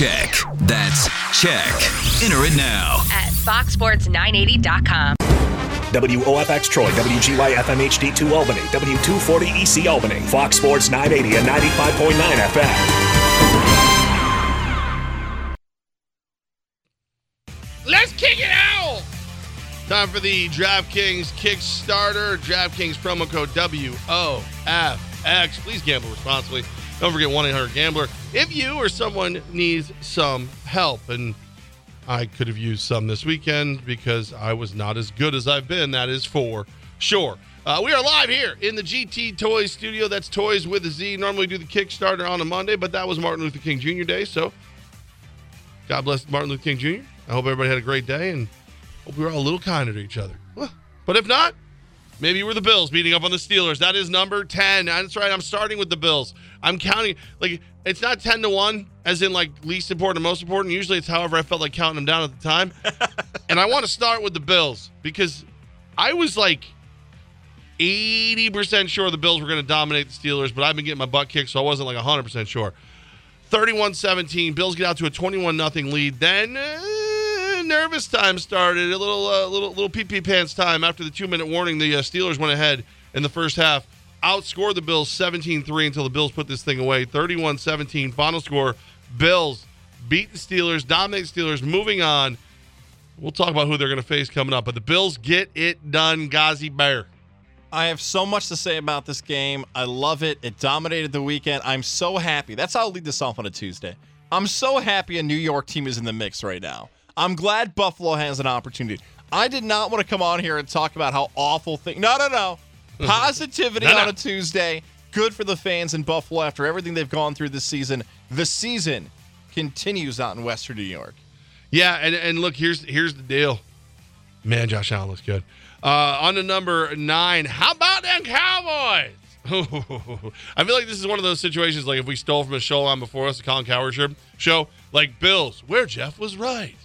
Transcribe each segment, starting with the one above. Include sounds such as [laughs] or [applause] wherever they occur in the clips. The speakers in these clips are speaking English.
check. That's check. Enter it now. at foxsports980.com. WOFX Troy, WGY FM HD2 Albany, W240 EC Albany, Fox Sports 980 and 95.9 FM. Let's kick it out! Time for the DraftKings Kickstarter. DraftKings promo code WOFX. Please gamble responsibly. Don't forget 1 800 Gambler. If you or someone needs some help, and I could have used some this weekend because I was not as good as I've been, that is for sure. Uh, we are live here in the GT Toys studio. That's Toys with a Z. Normally do the Kickstarter on a Monday, but that was Martin Luther King Jr. Day, so God bless Martin Luther King Jr. I hope everybody had a great day and hope we were all a little kinder to each other. But if not, maybe you were the Bills beating up on the Steelers. That is number 10. That's right. I'm starting with the Bills. I'm counting, like, it's not 10 to 1, as in, like, least important, most important. Usually it's however I felt like counting them down at the time. [laughs] and I want to start with the Bills because I was like 80% sure the Bills were going to dominate the Steelers, but I've been getting my butt kicked, so I wasn't like 100% sure. 31 17. Bills get out to a 21 0 lead. Then uh, nervous time started. A little, uh, little, little pee pee pants time after the two minute warning. The uh, Steelers went ahead in the first half, outscored the Bills 17 3 until the Bills put this thing away. 31 17. Final score Bills beat the Steelers, dominate Steelers, moving on. We'll talk about who they're going to face coming up, but the Bills get it done, Ghazi Bear. I have so much to say about this game. I love it. It dominated the weekend. I'm so happy. That's how I'll lead this off on a Tuesday. I'm so happy a New York team is in the mix right now. I'm glad Buffalo has an opportunity. I did not want to come on here and talk about how awful thing. No, no, no. Positivity No, no. on a Tuesday. Good for the fans in Buffalo after everything they've gone through this season. The season continues out in Western New York. Yeah, and, and look, here's here's the deal. Man, Josh Allen looks good. Uh, on to number nine. How about them Cowboys? [laughs] I feel like this is one of those situations like if we stole from a show on before us, the Colin Cowherd show, show like Bills, where Jeff was right.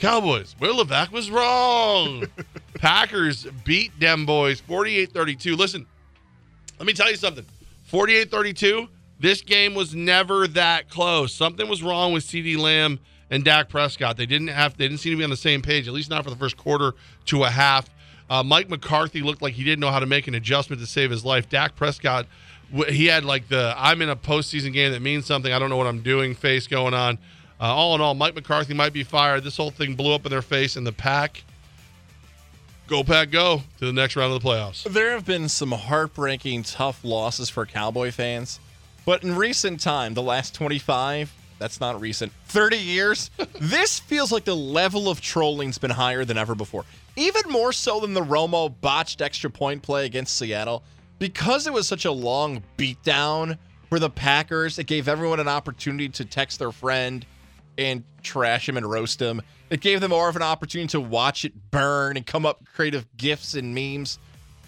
Cowboys, where Levack was wrong. [laughs] Packers beat them boys 48-32. Listen, let me tell you something. 48-32, this game was never that close. Something was wrong with CeeDee Lamb and Dak Prescott. They didn't have they didn't seem to be on the same page, at least not for the first quarter to a half. Uh, Mike McCarthy looked like he didn't know how to make an adjustment to save his life. Dak Prescott, he had like the I'm in a postseason game that means something. I don't know what I'm doing face going on. Uh, all in all, Mike McCarthy might be fired. This whole thing blew up in their face, and the pack, go pack, go to the next round of the playoffs. There have been some heartbreaking, tough losses for Cowboy fans, but in recent time, the last 25, that's not recent, 30 years, [laughs] this feels like the level of trolling's been higher than ever before. Even more so than the Romo botched extra point play against Seattle. Because it was such a long beatdown for the Packers, it gave everyone an opportunity to text their friend and trash him and roast him. It gave them more of an opportunity to watch it burn and come up creative gifs and memes.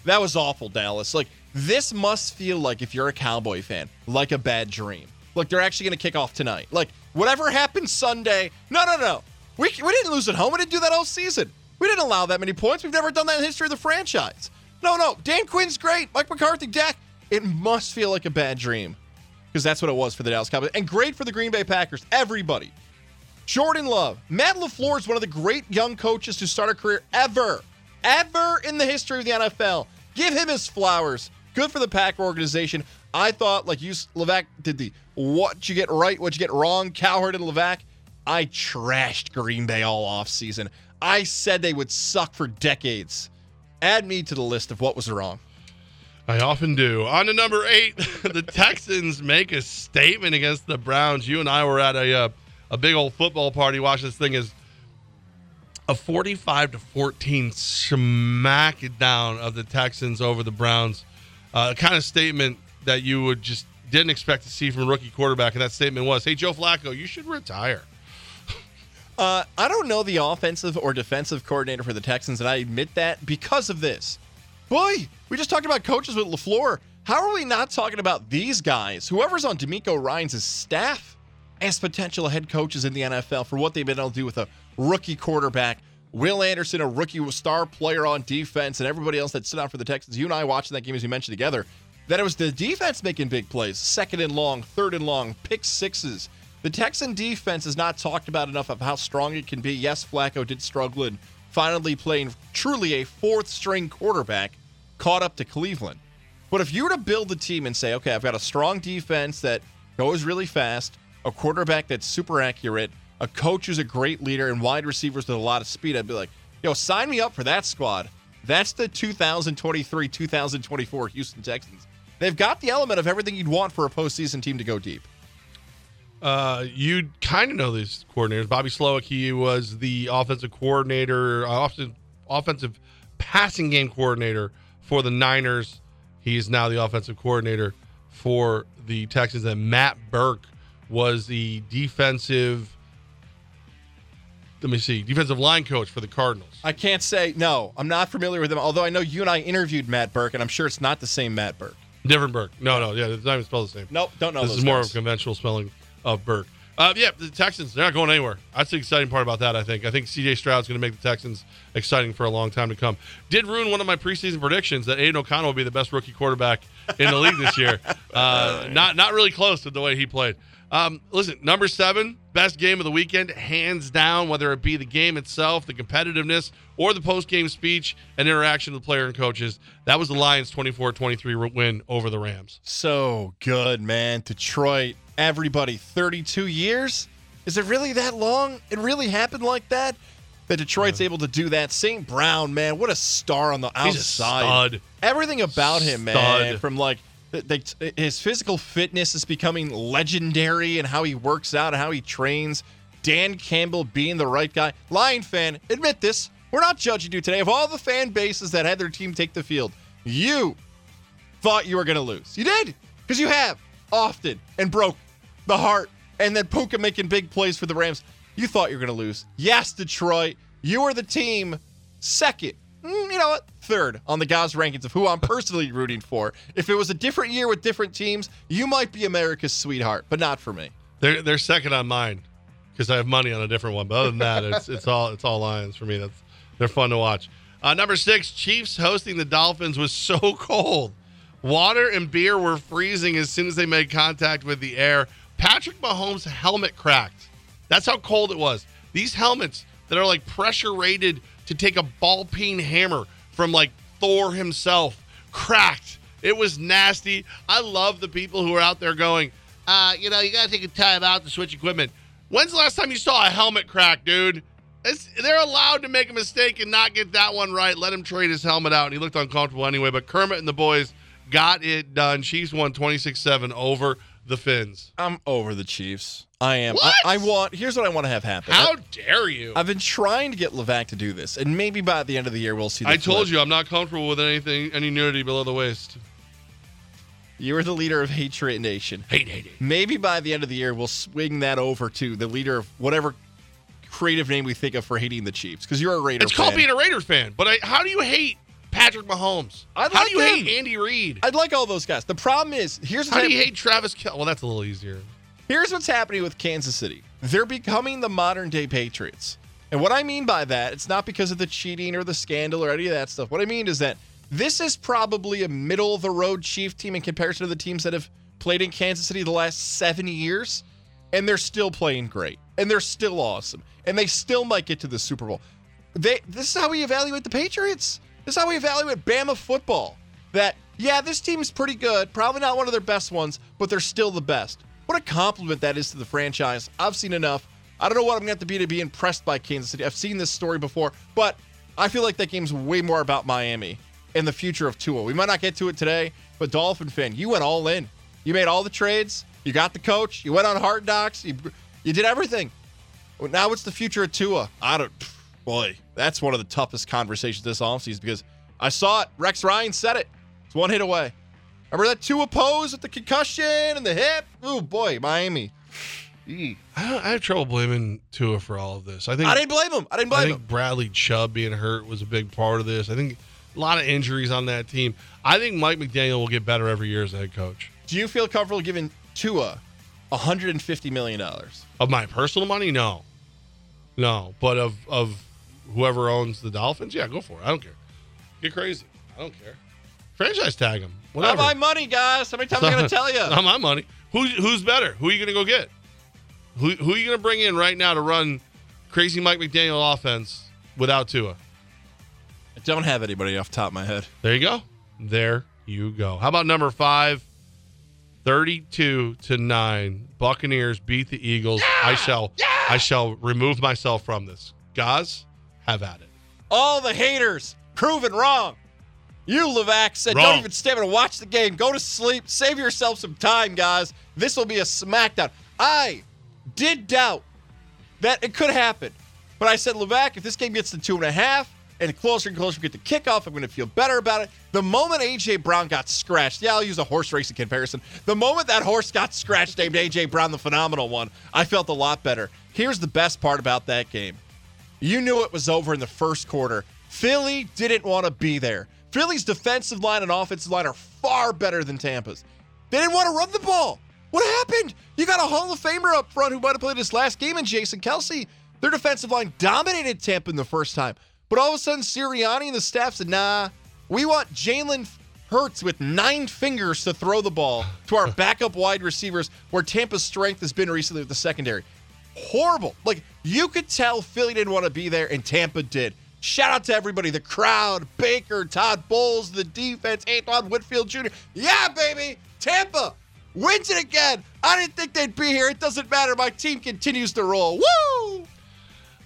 That was awful, Dallas. Like, this must feel like, if you're a Cowboy fan, like a bad dream. Look, they're actually going to kick off tonight. Like, whatever happened Sunday, no, no, no. We, we didn't lose at home. We didn't do that all season. We didn't allow that many points. We've never done that in the history of the franchise. No, no. Dan Quinn's great. Mike McCarthy, Dak. It must feel like a bad dream because that's what it was for the Dallas Cowboys. And great for the Green Bay Packers. Everybody. Jordan Love. Matt LaFleur is one of the great young coaches to start a career ever, ever in the history of the NFL. Give him his flowers. Good for the Packer organization. I thought, like you, Levack did the what you get right, what you get wrong, Cowherd and Levack. I trashed Green Bay all offseason. I said they would suck for decades. Add me to the list of what was wrong. I often do. On to number eight, [laughs] the Texans make a statement against the Browns. You and I were at a uh, a big old football party Watch this thing is a 45 to 14 smackdown of the Texans over the Browns. Uh, kind of statement that you would just didn't expect to see from a rookie quarterback. And that statement was, "Hey Joe Flacco, you should retire." [laughs] Uh, I don't know the offensive or defensive coordinator for the Texans, and I admit that because of this. Boy, we just talked about coaches with LaFleur. How are we not talking about these guys? Whoever's on DeMeco Ryans' staff as potential head coaches in the NFL for what they've been able to do with a rookie quarterback. Will Anderson, a rookie star player on defense, and everybody else that stood out for the Texans. You and I watching that game, as you mentioned together, that it was the defense making big plays, second and long, third and long, pick sixes. The Texan defense is not talked about enough of how strong it can be. Yes, Flacco did struggle in finally playing truly a fourth string quarterback caught up to Cleveland. But if you were to build the team and say, okay, I've got a strong defense that goes really fast, a quarterback that's super accurate, a coach who's a great leader, and wide receivers with a lot of speed, I'd be like, yo, sign me up for that squad. That's the 2023 2024 Houston Texans. They've got the element of everything you'd want for a postseason team to go deep. Uh, you kind of know these coordinators. Bobby Slowik, he was the offensive coordinator, uh, offensive, offensive passing game coordinator for the Niners. He is now the offensive coordinator for the Texans. And Matt Burke was the defensive, let me see, defensive line coach for the Cardinals. I can't say no. I'm not familiar with him. Although I know you and I interviewed Matt Burke, and I'm sure it's not the same Matt Burke. Different Burke. No, no, yeah, it's not even spelled the same. Nope, don't know. This is more guys. of a conventional spelling of Burke. Uh, yeah, the Texans, they're not going anywhere. That's the exciting part about that, I think. I think CJ Stroud's going to make the Texans exciting for a long time to come. Did ruin one of my preseason predictions that Aidan O'Connell will be the best rookie quarterback in the league this year. [laughs] Uh, not, not really close to the way he played. Um, listen, number seven, best game of the weekend, hands down, whether it be the game itself, the competitiveness, or the post game speech and interaction with the player and coaches. That was the Lions 24 23 win over the Rams. So good, man. Detroit, everybody, 32 years? Is it really that long? It really happened like that? That Detroit's able to do that. St. Brown, man, what a star on the He's outside. Everything about him, man. From like the, the, his physical fitness is becoming legendary and how he works out and how he trains. Dan Campbell being the right guy. Lion fan, admit this. We're not judging you today. Of all the fan bases that had their team take the field, you thought you were going to lose. You did, because you have often and broke the heart. And then Puka making big plays for the Rams. You thought you were going to lose. Yes, Detroit, you were the team second. Mm, You know what? Third on the guys' rankings of who I'm personally rooting for. If it was a different year with different teams, you might be America's sweetheart, but not for me. They're they're second on mine because I have money on a different one. But other than that, [laughs] it's it's all it's all Lions for me. That's they're fun to watch. Uh, number six, Chiefs hosting the Dolphins was so [laughs] cold. Water and beer were freezing as soon as they made contact with the air. Patrick Mahomes' helmet cracked. That's how cold it was. These helmets that are like pressure rated to take a ball peen hammer from like Thor himself cracked. It was nasty. I love the people who are out there going, uh, you know, you got to take a time out to switch equipment. When's the last time you saw a helmet crack, dude? It's, they're allowed to make a mistake and not get that one right. Let him trade his helmet out, and he looked uncomfortable anyway. But Kermit and the boys got it done. Chiefs won 26 7 over the Fins. I'm over the Chiefs. I am. What? I, I want. Here's what I want to have happen. How dare you? I've been trying to get Levack to do this, and maybe by the end of the year we'll see. The I told flip. you I'm not comfortable with anything, any nudity below the waist. you are the leader of Hatred Nation. Hate, hate it. Maybe by the end of the year we'll swing that over to the leader of whatever creative name we think of for hating the Chiefs, because you're a Raider. It's called being a Raiders fan. But I, how do you hate Patrick Mahomes? I how like do you him. hate Andy Reid? I'd like all those guys. The problem is, here's How what's do you hap- hate Travis Kel? Well, that's a little easier. Here's what's happening with Kansas City. They're becoming the modern day Patriots. And what I mean by that, it's not because of the cheating or the scandal or any of that stuff. What I mean is that this is probably a middle of the road Chief team in comparison to the teams that have played in Kansas City the last seven years. And they're still playing great. And they're still awesome. And they still might get to the Super Bowl. They this is how we evaluate the Patriots. This is how we evaluate Bama football. That yeah, this team's pretty good. Probably not one of their best ones, but they're still the best. What a compliment that is to the franchise. I've seen enough. I don't know what I'm going to have to be to be impressed by Kansas City. I've seen this story before, but I feel like that game's way more about Miami and the future of Tua. We might not get to it today, but Dolphin fan, you went all in. You made all the trades. You got the coach. You went on hard knocks. You, you did everything. Well, now it's the future of Tua. I don't. Boy, that's one of the toughest conversations this offseason because I saw it. Rex Ryan said it. It's one hit away. Remember that Tua pose with the concussion and the hip? Oh boy, Miami. I, don't- I have trouble blaming Tua for all of this. I think I didn't blame him. I didn't blame him. I think him. Bradley Chubb being hurt was a big part of this. I think a lot of injuries on that team. I think Mike McDaniel will get better every year as a head coach. Do you feel comfortable giving Tua 150 million dollars? Of my personal money, no, no. But of of whoever owns the Dolphins, yeah, go for it. I don't care. Get crazy. I don't care. Franchise tag him. Not Whatever. my money, guys. How many times am I going to tell you? Not my money. Who's who's better? Who are you going to go get? Who who are you going to bring in right now to run crazy Mike McDaniel offense without Tua? I don't have anybody off the top of my head. There you go. There you go. How about number five? 32 to 9. Buccaneers beat the Eagles. I shall I shall remove myself from this. guys have at it. All the haters proven wrong. You, Levack, said Wrong. don't even stay and watch the game. Go to sleep. Save yourself some time, guys. This will be a smackdown. I did doubt that it could happen. But I said, Levack, if this game gets to two and a half and closer and closer we get the kickoff, I'm going to feel better about it. The moment A.J. Brown got scratched, yeah, I'll use a horse racing comparison. The moment that horse got scratched named A.J. Brown, the phenomenal one, I felt a lot better. Here's the best part about that game. You knew it was over in the first quarter. Philly didn't want to be there. Philly's defensive line and offensive line are far better than Tampa's. They didn't want to run the ball. What happened? You got a Hall of Famer up front who might have played his last game in Jason Kelce. Their defensive line dominated Tampa in the first time. But all of a sudden, Sirianni and the staff said, nah, we want Jalen Hurts with nine fingers to throw the ball to our [laughs] backup wide receivers, where Tampa's strength has been recently with the secondary horrible. Like you could tell Philly didn't want to be there, and Tampa did. Shout out to everybody, the crowd, Baker, Todd Bowles, the defense, Antoine Winfield Jr. Yeah, baby, Tampa wins it again. I didn't think they'd be here. It doesn't matter. My team continues to roll. Woo!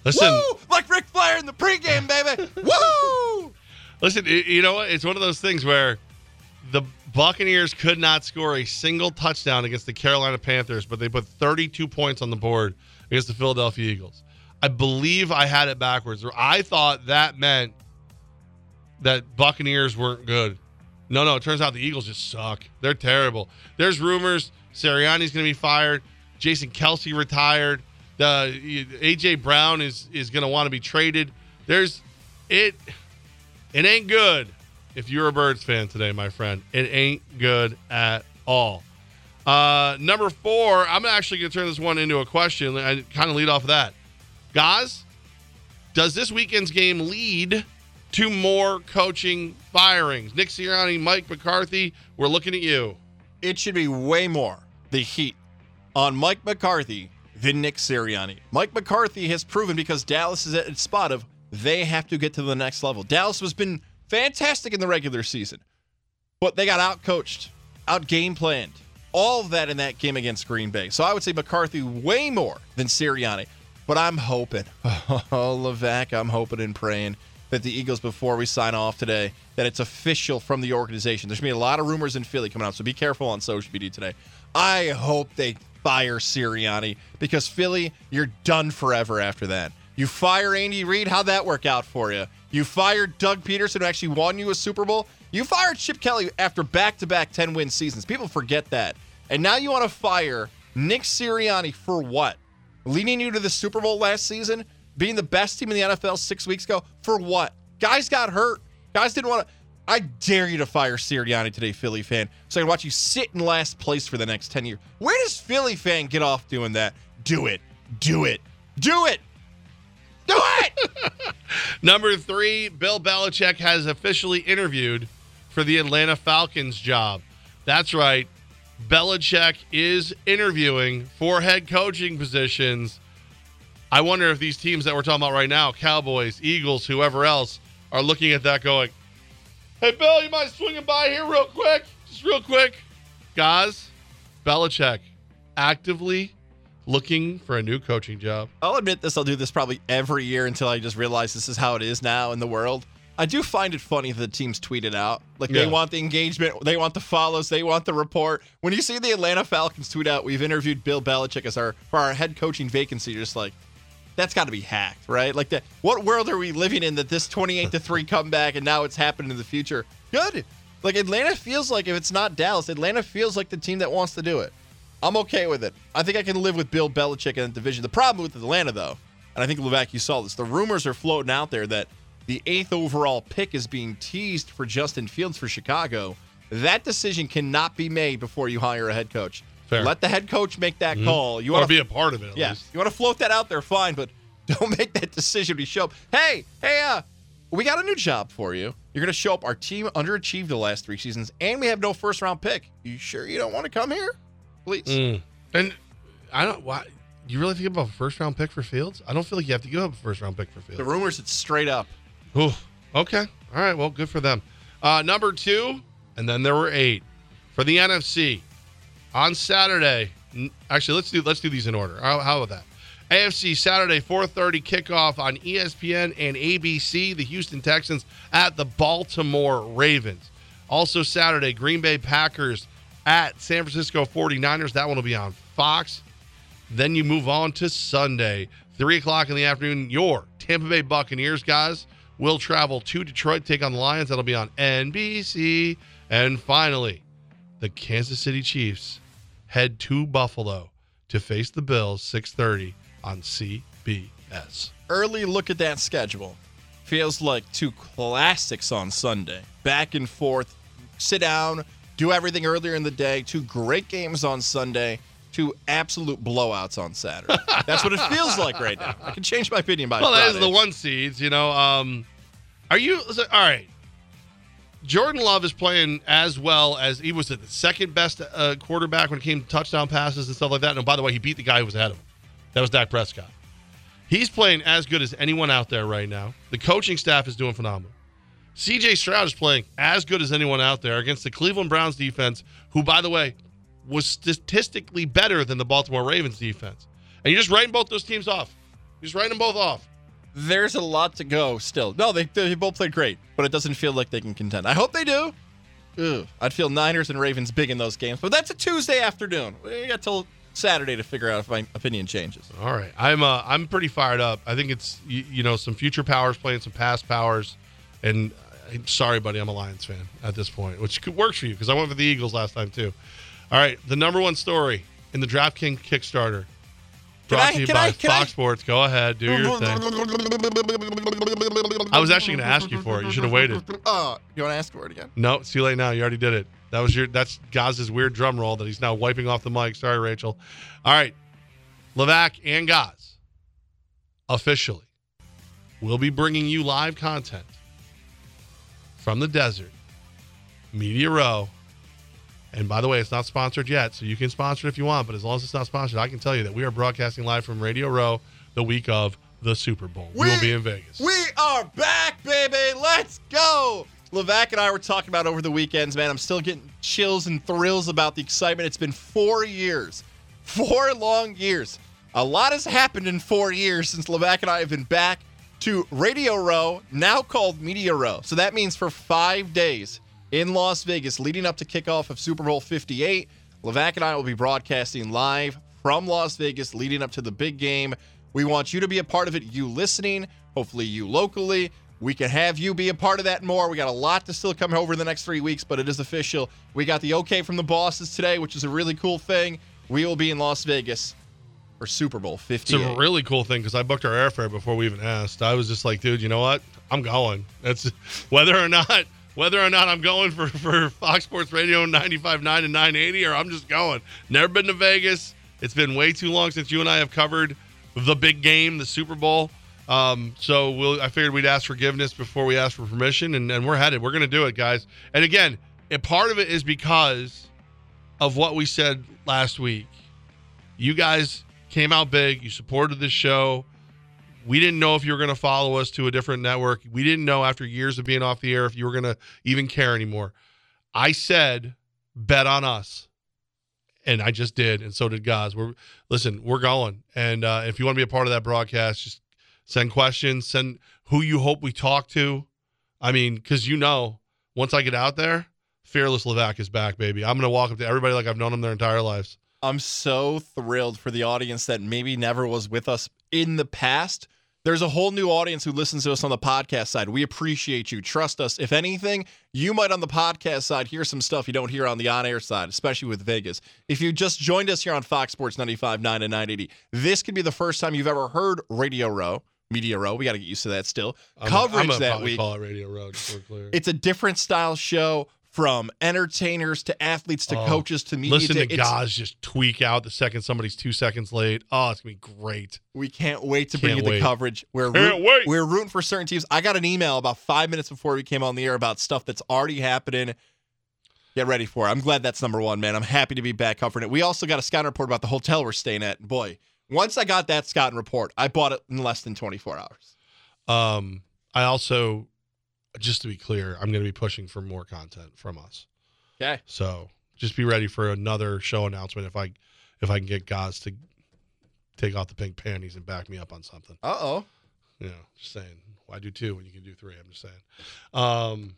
Listen, Woo! Like Ric Flair in the pregame, baby. [laughs] Woo! listen, you know what? It's one of those things where the Buccaneers could not score a single touchdown against the Carolina Panthers, but they put 32 points on the board against the Philadelphia Eagles. I believe I had it backwards. I thought that meant that Buccaneers weren't good. No, no, it turns out the Eagles just suck. They're terrible. There's rumors Sirianni's going to be fired. Jason Kelce retired. The AJ Brown is is going to want to be traded. There's it it ain't good if you're a Birds fan today, my friend. It ain't good at all. Uh, number four, I'm actually going to turn this one into a question. I kind of lead off of that. Guys, does this weekend's game lead to more coaching firings? Nick Sirianni, Mike McCarthy, we're looking at you. it should be way more the heat on Mike McCarthy than Nick Sirianni. Mike McCarthy has proven because Dallas is at its spot of they have to get to the next level. Dallas has been fantastic in the regular season, but they got out coached, out game planned. All of that in that game against Green Bay. So I would say McCarthy way more than Sirianni. But I'm hoping, [laughs] oh, Levack, I'm hoping and praying that the Eagles, before we sign off today, that it's official from the organization. There's going to be a lot of rumors in Philly coming out, so be careful on social media today. I hope they fire Sirianni because Philly, you're done forever after that. You fire Andy Reid, how'd that work out for you? You fired Doug Pederson, who actually won you a Super Bowl. You fired Chip Kelly after back to back 10 win seasons. People forget that. And now you want to fire Nick Sirianni for what? Leading you to the Super Bowl last season? Being the best team in the NFL six weeks ago? For what? Guys got hurt. Guys didn't want to. I dare you to fire Sirianni today, Philly fan, so I can watch you sit in last place for the next 10 years. Where does Philly fan get off doing that? Do it. Do it. Do it. Do it. [laughs] Number three, Bill Belichick has officially interviewed for the Atlanta Falcons job. That's right. Belichick is interviewing for head coaching positions. I wonder if these teams that we're talking about right now, Cowboys, Eagles, whoever else, are looking at that going, hey, Bill, you mind swinging by here real quick? Just real quick. Guys, Belichick actively looking for a new coaching job. I'll admit this. I'll do this probably every year until I just realize this is how it is now in the world. I do find it funny that the teams tweet it out. Like they want the engagement, they want the follows, they want the report. When you see the Atlanta Falcons tweet out, we've interviewed Bill Belichick as our for our head coaching vacancy, you're just like, that's got to be hacked, right? Like that. What world are we living in that this 28 to three comeback and now it's happening in the future? Good. Like Atlanta feels like if it's not Dallas, Atlanta feels like the team that wants to do it. I'm okay with it. I think I can live with Bill Belichick in the division. The problem with Atlanta, though, and I think Levack, you saw this. The rumors are floating out there that the eighth overall pick is being teased for Justin Fields for Chicago. That decision cannot be made before you hire a head coach. Fair. Let the head coach make that call. You want to be a part of it, Yes, yeah, you want to float that out there, fine, but [laughs] don't make that decision when you show up. Hey, hey, uh, we got a new job for you. You're gonna show up. Our team underachieved the last three seasons, and we have no first round pick. You sure you don't want to come here? Please. Mm. And I don't why you really have to give up a first round pick for Fields? I don't feel like you have to give up a first round pick for Fields. The rumors it's straight up. Ooh, okay. All right. Well, good for them. Uh, number two, and then there were eight for the NFC on Saturday. Actually, let's do let's do these in order. How, how about that? AFC Saturday 4:30 kickoff on ESPN and ABC. The Houston Texans at the Baltimore Ravens. Also Saturday, Green Bay Packers at San Francisco 49ers. That one will be on Fox. Then you move on to Sunday, 3 o'clock in the afternoon. Your Tampa Bay Buccaneers guys will travel to Detroit, take on the Lions. That'll be on NBC. And finally, the Kansas City Chiefs head to Buffalo to face the Bills, 6:30 on CBS. Early look at that schedule. Feels like two classics on Sunday. Back and forth. Sit down, do everything earlier in the day. Two great games on Sunday. Two absolute blowouts on Saturday. [laughs] That's what it feels like right now. I can change my opinion by that. Well, that is the one seeds, you know. Um, are you all right? Jordan Love is playing as well as he was the second best uh, quarterback when it came to touchdown passes and stuff like that. And by the way, he beat the guy who was ahead of him. That was Dak Prescott. He's playing as good as anyone out there right now. The coaching staff is doing phenomenal. CJ Stroud is playing as good as anyone out there against the Cleveland Browns defense, who, by the way, was statistically better than the Baltimore Ravens defense. And you're just writing both those teams off. You're just writing them both off. There's a lot to go still. No, they, they both played great, but it doesn't feel like they can contend. I hope they do. Ugh, I'd feel Niners and Ravens big in those games, but that's a Tuesday afternoon. We got till Saturday to figure out if my opinion changes. All right, I'm uh, I'm pretty fired up. I think it's you, you know some future powers playing some past powers, and uh, sorry, buddy, I'm a Lions fan at this point, which could works for you because I went for the Eagles last time too. All right, the number one story in the DraftKings Kickstarter, brought I- to you by I- Fox I- Sports. Go ahead, do your thing. I was actually going to ask you for it. You should have waited. Oh, you want to ask for it again? No, it's too late now. You already did it. That was your. That's Goz's weird drum roll that he's now wiping off the mic. Sorry, Rachel. All right, Levack and Goz officially will be bringing you live content from the desert, Media Row. And by the way, it's not sponsored yet, so you can sponsor it if you want. But as long as it's not sponsored, I can tell you that we are broadcasting live from Radio Row the week of the Super Bowl. We, will be in Vegas. We are back, baby. Let's go. Levack and I were talking about over the weekends, man. I'm still getting chills and thrills about the excitement. It's been four years, four long years. A lot has happened in four years since Levack and I have been back to Radio Row, now called Media Row. So that means for five days in Las Vegas, leading up to kickoff of Super Bowl 58, Levack and I will be broadcasting live from Las Vegas, leading up to the big game. We want you to be a part of it, you listening, hopefully you locally. We can have you be a part of that more. We got a lot to still come over the next three weeks, but it is official. We got the okay from the bosses today, which is a really cool thing. We will be in Las Vegas for Super Bowl It's a really cool thing because I booked our airfare before we even asked. I was just like, dude, you know what? I'm going. That's [laughs] whether or not whether or not I'm going for for Fox Sports Radio 95.9 and 980, or I'm just going. Never been to Vegas. It's been way too long since you and I have covered the big game, the Super Bowl. Um, so we'll, I figured we'd ask forgiveness before we ask for permission, and, and we're headed. We're going to do it, guys. And again, a part of it is because of what we said last week. You guys came out big. You supported this show. We didn't know if you were going to follow us to a different network. We didn't know after years of being off the air if you were going to even care anymore. I said, bet on us. And I just did, and so did guys. We're listen, we're going. And uh, if you want to be a part of that broadcast, just send questions, send who you hope we talk to. I mean, because you know, once I get out there, Fearless Levack is back, baby. I'm gonna walk up to everybody like I've known them their entire lives. I'm so thrilled for the audience that maybe never was with us in the past. There's a whole new audience who listens to us on the podcast side. We appreciate you. Trust us. If anything, you might on the podcast side hear some stuff you don't hear on the on air side, especially with Vegas. If you just joined us here on Fox Sports 95.9 and 980, this could be the first time you've ever heard Radio Row, Media Row. We got to get used to that still. I'm Coverage that week. Call it Radio Road. Just so clear. It's a different style show from entertainers to athletes to Oh, coaches to media. Listen to it's- guys just tweak out the second somebody's two seconds late. Oh, it's gonna be great. We can't wait to bring Can't you the coverage. We're root- wait. we're rooting for certain teams. I got an email about five minutes before we came on the air about stuff that's already happening. Get ready for it. I'm glad that's number one, man. I'm happy to be back covering it. We also got a scout report about the hotel we're staying at. Boy, Once I got that Scott report, I bought it in less than 24 hours. Um, I also, just to be clear, I'm going to be pushing for more content from us. Okay. So just be ready for another show announcement if I if I can get guys to take off the pink panties and back me up on something. Uh oh. You know, just saying. Why do two when you can do three? I'm just saying. Um,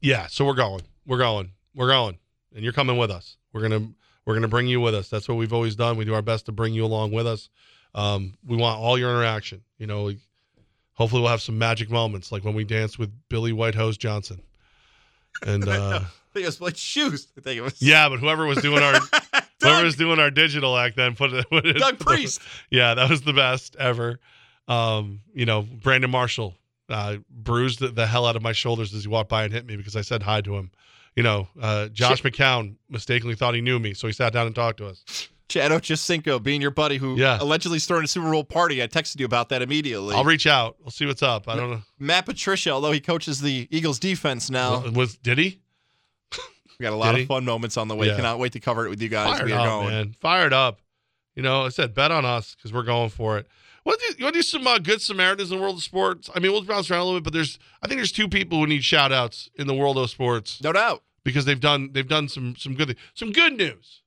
yeah. So we're going. We're going. We're going. And you're coming with us. We're gonna we're gonna bring you with us. That's what we've always done. We do our best to bring you along with us. Um, we want all your interaction. You know, hopefully we'll have some magic moments like when we danced with Billy White Shoes Johnson. And [laughs] uh, I think it was like shoes. I think it was. yeah, but whoever was doing our [laughs] whoever was doing our digital act then put it, put it Doug [laughs] Priest. yeah, that was the best ever. Um, you know, Brandon Marshall uh, bruised the, the hell out of my shoulders as he walked by and hit me because I said hi to him. You know, uh, Josh McCown mistakenly thought he knew me, so he sat down and talked to us. Chad Ochocinco being your buddy who Yeah. allegedly throwing a Super Bowl party. I texted you about that immediately. I'll reach out. I'll see what's up. I don't know. Matt Patricia, although he coaches the Eagles defense now, Was did he? we got a lot Did he? of fun moments on the way. Yeah. Cannot wait to cover it with you guys. Fired we are up, going. man. Fired up. You know, I said bet on us because we're going for it. What do you, you want to do some uh, good Samaritans in the world of sports? I mean, we'll bounce around a little bit, but there's I think there's two people who need shout outs in the world of sports. No doubt. because they've done they've done some some good some good news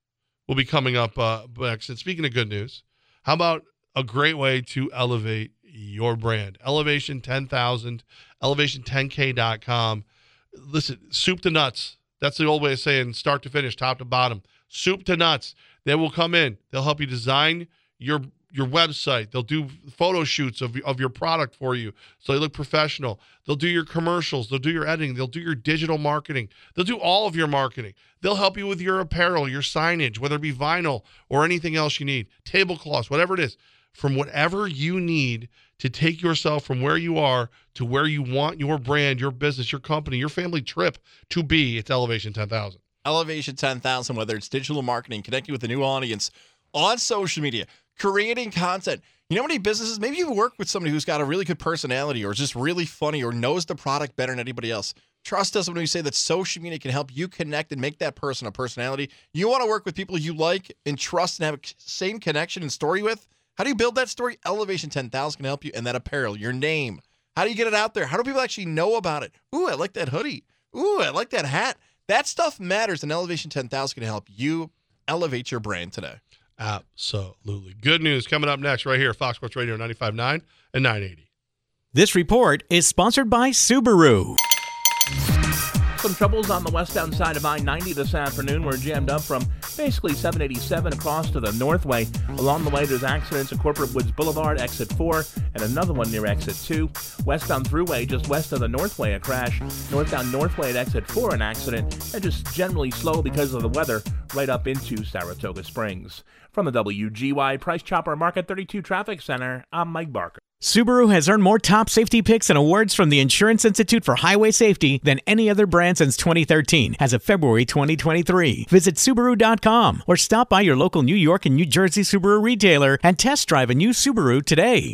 will be coming up uh next. And speaking of good news, how about a great way to elevate your brand? Elevation 10,000, elevation10k.com. Listen, soup to nuts. That's the old way of saying start to finish, top to bottom. Soup to nuts. They will come in. They'll help you design your your website. They'll do photo shoots of, of your product for you so they look professional. They'll do your commercials. They'll do your editing. They'll do your digital marketing. They'll do all of your marketing. They'll help you with your apparel, your signage, whether it be vinyl or anything else you need, tablecloths, whatever it is. From whatever you need to take yourself from where you are to where you want your brand, your business, your company, your family trip to be, it's Elevation 10,000. Elevation 10,000, whether it's digital marketing, connecting with a new audience on social media, creating content. You know many businesses, maybe you work with somebody who's got a really good personality or is just really funny or knows the product better than anybody else. Trust us when we say that social media can help you connect and make that person a personality. You want to work with people you like and trust and have a same connection and story with. How do you build that story? Elevation 10,000 can help you. And that apparel, your name. How do you get it out there? How do people actually know about it? Ooh, I like that hoodie. Ooh, I like that hat. That stuff matters, and Elevation 10,000 can help you elevate your brand today. Absolutely. Good news coming up next right here, Fox Sports Radio 95.9 and 980. This report is sponsored by Subaru. Some troubles on the westbound side of I 90 this afternoon. We're jammed up from basically 787 across to the Northway. Along the way, there's accidents at Corporate Woods Boulevard, exit 4, and another one near exit 2. Westbound Thruway, just west of the Northway, a crash. Northbound Northway at exit 4, an accident. And just generally slow because of the weather right up into Saratoga Springs. From the WGY Price Chopper Market 32 Traffic Center, I'm Mike Barker. Subaru has earned more top safety picks and awards from the Insurance Institute for Highway Safety than any other brand since 2013 as of February 2023. Visit Subaru.com or stop by your local New York and New Jersey Subaru retailer and test drive a new Subaru today.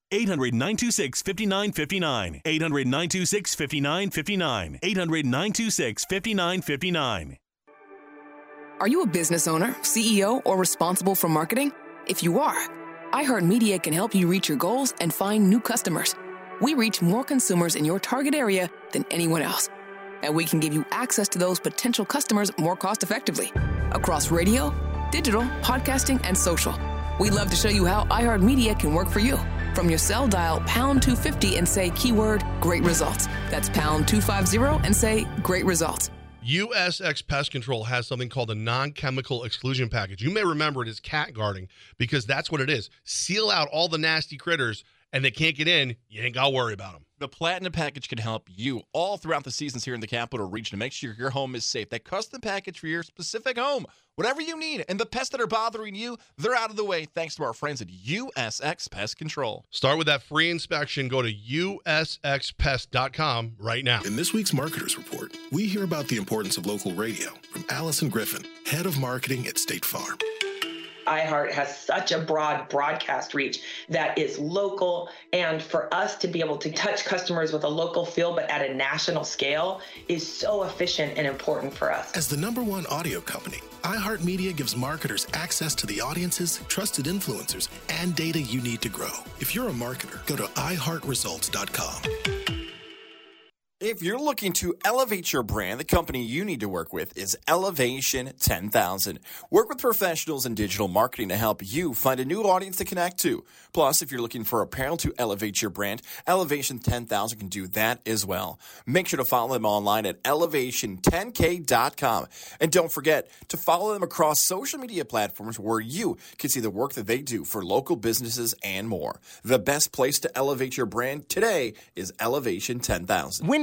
800 926 5959. 800 926 5959. 800 926 5959. Are you a business owner, CEO, or responsible for marketing? If you are, iHeartMedia can help you reach your goals and find new customers. We reach more consumers in your target area than anyone else. And we can give you access to those potential customers more cost effectively across radio, digital, podcasting, and social. We'd love to show you how iHeartMedia can work for you. From your cell dial pound 250 and say keyword great results. That's pound 250 and say great results. USX Pest Control has something called a non chemical exclusion package. You may remember it as cat guarding because that's what it is. Seal out all the nasty critters and they can't get in. You ain't got to worry about them. The Platinum package can help you all throughout the seasons here in the capital region to make sure your home is safe. That custom package for your specific home, whatever you need. And the pests that are bothering you, they're out of the way thanks to our friends at USX Pest Control. Start with that free inspection. Go to usxpest.com right now. In this week's Marketers Report, we hear about the importance of local radio from Allison Griffin, head of marketing at State Farm iHeart has such a broad broadcast reach that is local. And for us to be able to touch customers with a local feel, but at a national scale, is so efficient and important for us. As the number one audio company, iHeartMedia gives marketers access to the audiences, trusted influencers, and data you need to grow. If you're a marketer, go to iHeartResults.com. If you're looking to elevate your brand, the company you need to work with is Elevation 10,000. Work with professionals in digital marketing to help you find a new audience to connect to. Plus, if you're looking for apparel to elevate your brand, Elevation 10,000 can do that as well. Make sure to follow them online at elevation10k.com. And don't forget to follow them across social media platforms where you can see the work that they do for local businesses and more. The best place to elevate your brand today is Elevation 10,000.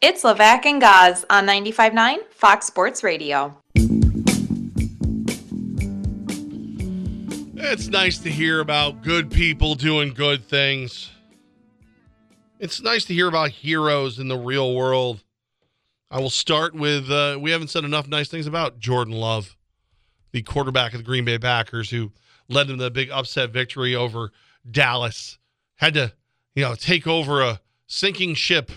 It's Levack and Goz on 95.9 Fox Sports Radio. It's nice to hear about good people doing good things. It's nice to hear about heroes in the real world. I will start with uh, we haven't said enough nice things about Jordan Love, the quarterback of the Green Bay Packers, who led them to the big upset victory over Dallas. Had to, you know, take over a sinking ship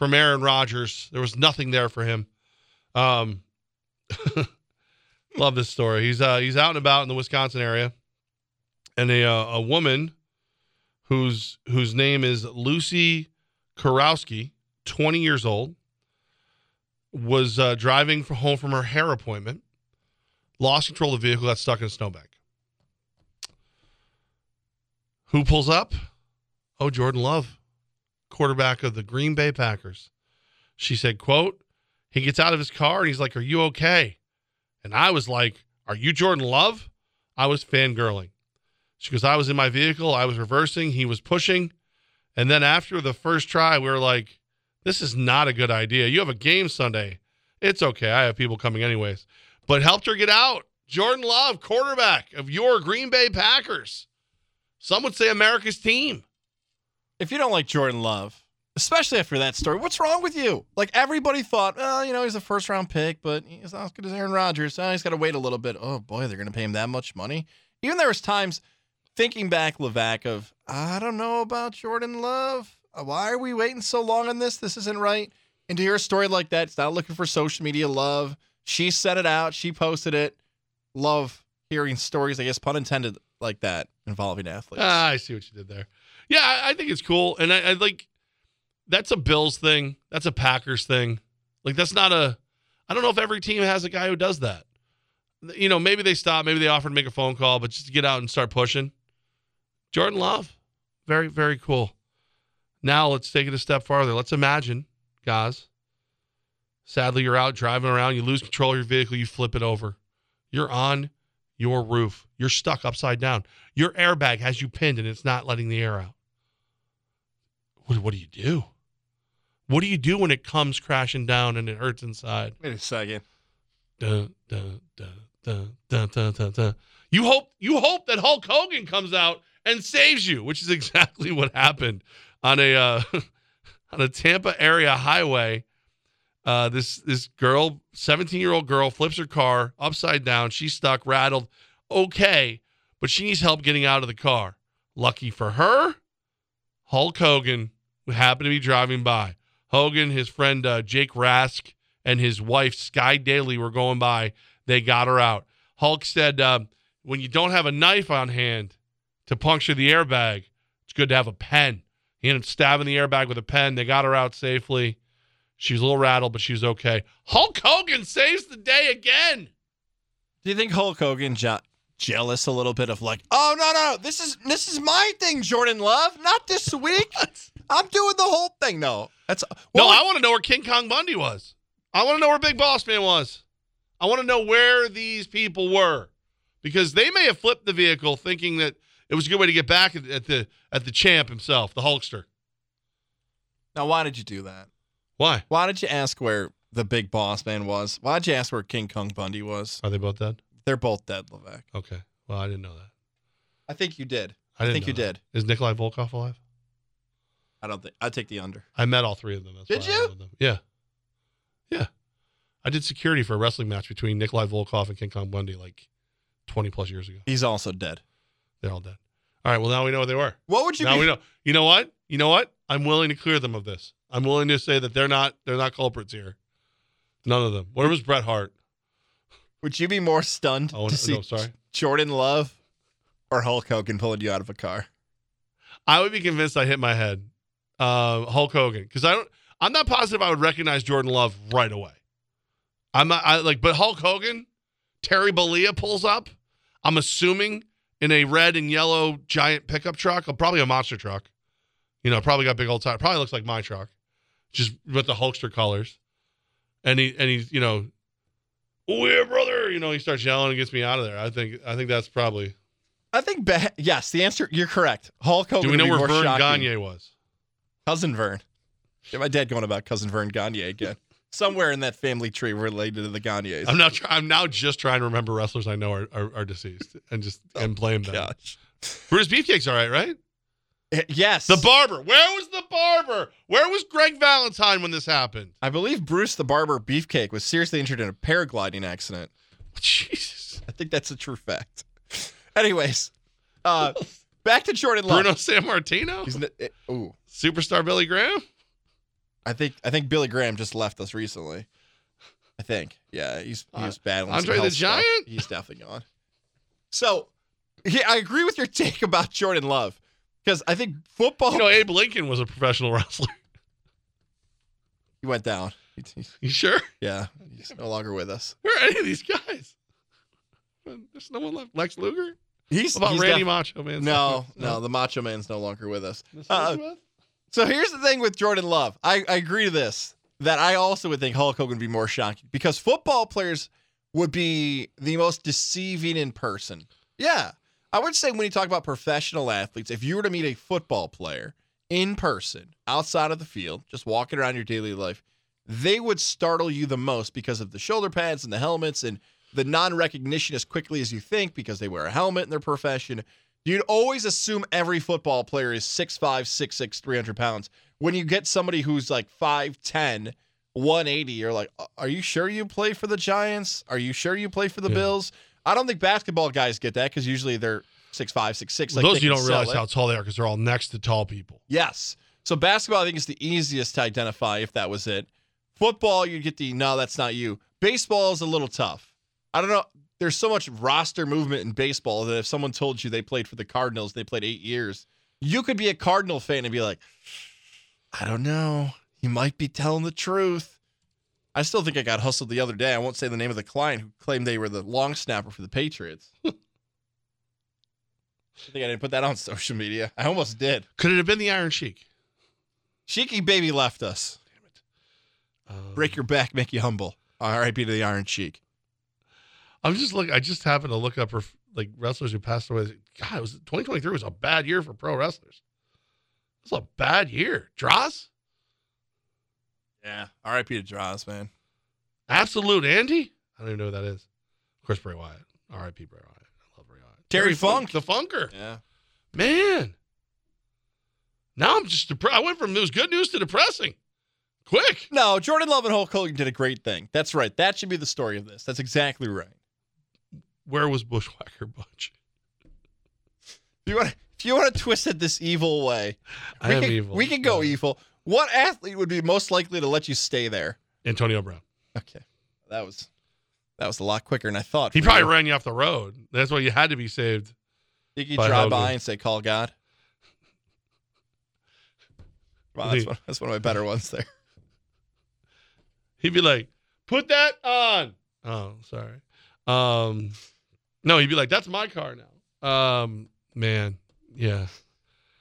from Aaron Rodgers. There was nothing there for him. Um, [laughs] love this story. He's uh, he's out and about in the Wisconsin area, and a uh, a woman whose whose name is Lucy Karowski, 20 years old, was uh, driving home from her hair appointment, lost control of the vehicle, got stuck in a snowbank. Who pulls up? Oh, Jordan Love quarterback of the Green Bay Packers. She said, quote, he gets out of his car and he's like, Are you okay? And I was like, Are you Jordan Love? I was fangirling. She goes, I was in my vehicle, I was reversing, he was pushing. And then after the first try, we were like, This is not a good idea. You have a game Sunday. It's okay. I have people coming anyways. But helped her get out. Jordan Love, quarterback of your Green Bay Packers. Some would say America's team if you don't like Jordan Love, especially after that story, what's wrong with you? Like everybody thought, well, you know, he's a first round pick, but he's not as good as Aaron Rodgers. Oh, he's got to wait a little bit. Oh boy, they're going to pay him that much money. Even there was times thinking back, Levack, of I don't know about Jordan Love. Why are we waiting so long on this? This isn't right. And to hear a story like that, it's not looking for social media love. She set it out. She posted it. Love hearing stories, I guess, pun intended, like that involving athletes. Ah, I see what you did there. Yeah, I, I think it's cool, and I, I like that's a Bills thing. That's a Packers thing. Like that's not a. I don't know if every team has a guy who does that. You know, maybe they stop, maybe they offer to make a phone call, but just to get out and start pushing. Jordan Love, very very cool. Now let's take it a step farther. Let's imagine, guys. Sadly, you're out driving around, you lose control of your vehicle, you flip it over. You're on your roof. You're stuck upside down. Your airbag has you pinned and it's not letting the air out. What, do you do? What do you do when it comes crashing down and it hurts inside? Wait a second. Dun, dun, dun, dun, dun, dun, dun, dun. You hope you hope that Hulk Hogan comes out and saves you, which is [laughs] exactly what happened on a uh, [laughs] on a Tampa area highway. Uh, this this girl, 17 year old girl, flips her car upside down. She's stuck, rattled. Okay, but she needs help getting out of the car. Lucky for her, Hulk Hogan happened to be driving by. Hogan, his friend uh, Jake Rask, and his wife Sky Daily were going by. They got her out. Hulk said, uh, "When you don't have a knife on hand to puncture the airbag, it's good to have a pen." He ended up stabbing the airbag with a pen. They got her out safely. She was a little rattled, but she was okay. Hulk Hogan saves the day again. Do you think Hulk Hogan je- jealous a little bit of like, oh no no, this is this is my thing, Jordan Love, not this week. [laughs] I'm doing the whole thing. though. that's no. I want to know where King Kong Bundy was. I want to know where Big Boss Man was. I want to know where these people were because they may have flipped the vehicle thinking that it was a good way to get back at, at the at the champ himself, the Hulkster. Now, why did you do that? Why? Why did you ask where the big boss man was? Why did you ask where King Kong Bundy was? Are they both dead? They're both dead, Levack. Okay. Well, I didn't know that. I think you did. I, I, didn't think you that. did. Is Nikolai Volkov alive? I don't think. I'd take the under. I met all three of them. That's Did you? Yeah. Yeah. I did security for a wrestling match between Nikolai Volkov and King Kong Bundy like 20 plus years ago. He's also dead. They're all dead. All right. Well, now we know where they were. What would you now be- we know. You know what? You know what? I'm willing to clear them of this. I'm willing to say that they're not they're not culprits here. None of them. Where was Bret Hart? Would you be more stunned Oh, to no, see sorry. Jordan Love or Hulk Hogan pulling you out of a car? I would be convinced I hit my head. Uh, Hulk Hogan, because I don't. I'm not positive I would recognize Jordan Love right away. I'm not. I like, but Hulk Hogan, Terry Bollea pulls up. I'm assuming in a red and yellow giant pickup truck, uh, probably a monster truck. You know, probably got big old tires. Probably looks like my truck, just with the Hulkster colors. And he and he's you know, oh yeah, brother. You know, he starts yelling and gets me out of there. I think I think that's probably. I think ba- yes. The answer you're correct. Hulk Hogan. Do we know be where Verne shocking. Gagne was? Cousin Vern. Yeah, my dad going about cousin Vern Gagne again. [laughs] Somewhere in that family tree related to the Gagnes. I'm not. Try, I'm now just trying to remember wrestlers I know are, are, are deceased and just and blame them. Oh, Gosh. Brutus Beefcake's all right, right? Yes. The barber. Where was the barber? Where was Greg Valentine when this happened? I believe Bruce the Barber Beefcake was seriously injured in a paragliding accident. Jesus. I think that's a true fact. Anyways, uh, [laughs] back to Jordan Love. Bruno Sammartino. He's n- it- ooh. Superstar Billy Graham. I think I think Billy Graham just left us recently. I think. Yeah, he's he was battling. Andre the health stuff. Giant? He's definitely gone. So, yeah, I agree with your [laughs] take about Jordan Love because I think football. You know, Abe Lincoln was a professional [laughs] wrestler. he went down. You sure? yeah, he's no longer with us. Where are any of these guys? There's no one left. Lex Luger. He's about he's Randy def- Macho Man? No, [laughs] no, the Macho Man's no longer with us. Uh? So here's the thing with Jordan Love. I, I agree to this that I also would think Hulk Hogan would be more shocking because football players would be the most deceiving in person. Yeah. I would say when you talk about professional athletes, if you were to meet a football player in person, outside of the field, just walking around your daily life, they would startle you the most because of the shoulder pads and the helmets and the non recognition as quickly as you think because they wear a helmet in their profession. You'd always assume every football player is 6'5, 6'6, 300 pounds. When you get somebody who's like 5'10, 180, you're like, are you sure you play for the Giants? Are you sure you play for the Yeah. Bills? I don't think basketball guys get that because usually they're 6'5, 6'6. Like Those you don't realize it. how tall they are because they're all next to tall people. Yes. So basketball, I think, is the easiest to identify if that was it. Football, you get the no, that's not you. Baseball is a little tough. I don't know. There's so much roster movement in baseball that if someone told you they played for the Cardinals, they played eight years, you could be a Cardinal fan and be like, I don't know. He might be telling the truth. I still think I got hustled the other day. I won't say the name of the client who claimed they were the long snapper for the Patriots. [laughs] I think I didn't put that on social media. I almost did. Could it have been the Iron Sheik? Cheeky baby left us. Damn it. Um, Break your back, make you humble. R.I.P. to the Iron Sheik. I'm just looking. I just happened to look up for like wrestlers who passed away. God, it was 2023 was a bad year for pro wrestlers. It was a bad year. Droz, Yeah. R.I.P. to Droz, man. Absolute Andy. I don't even know who that is. Of course, Bray Wyatt. R.I.P. Bray Wyatt. I love Bray Wyatt. Terry Funk. the Funker. Yeah. Man. Now I'm just depressed. I went from it was good news to depressing. Quick. No, Jordan Love and Hulk Hogan did a great thing. That's right. That should be the story of this. That's exactly right. Where was Bushwhacker Butch? If you want to, if you want to twist it this evil way, I we am can, evil. We can go evil. What athlete would be most likely to let you stay there? Antonio Brown. Okay, that was that was a lot quicker than I thought. He for probably you. ran you off the road. That's why you had to be saved. You could by drive Hogan. by and say, "Call God." [laughs] Wow, that's one, that's one of my better ones there. He'd be like, "Put that on." Oh, sorry. Um, no, he'd be like, "That's my car now." Um, man, yeah.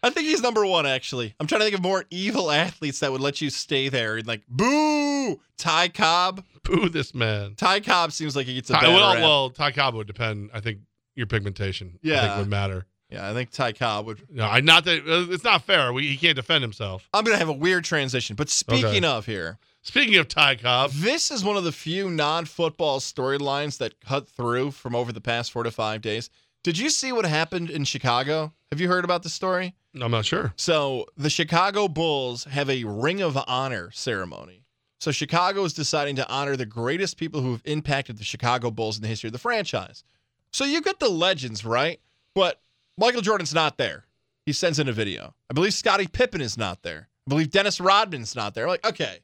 I think he's number one. Actually, I'm trying to think of more evil [laughs] athletes that would let you stay there and like boo Ty Cobb. Boo this man. Ty Cobb seems like he gets a Ty, bad well, rap. well, Ty Cobb would depend. I think your pigmentation. I Yeah. think would matter. Yeah, I think Ty Cobb would. No, I not that uh, it's not fair. We, he can't defend himself. I'm gonna have a weird transition. But speaking Okay. of here, Speaking of Ty Cobb, this is one of the few non-football storylines that cut through from over the past four to five days. Did you see what happened in Chicago? Have you heard about the story? I'm not sure. So the Chicago Bulls have a Ring of Honor ceremony. So Chicago is deciding to honor the greatest people who have impacted the Chicago Bulls in the history of the franchise. So you get the legends, right? But Michael Jordan's not there. He sends in a video. I believe Scottie Pippen is not there. I believe Dennis Rodman's not there. Like, okay.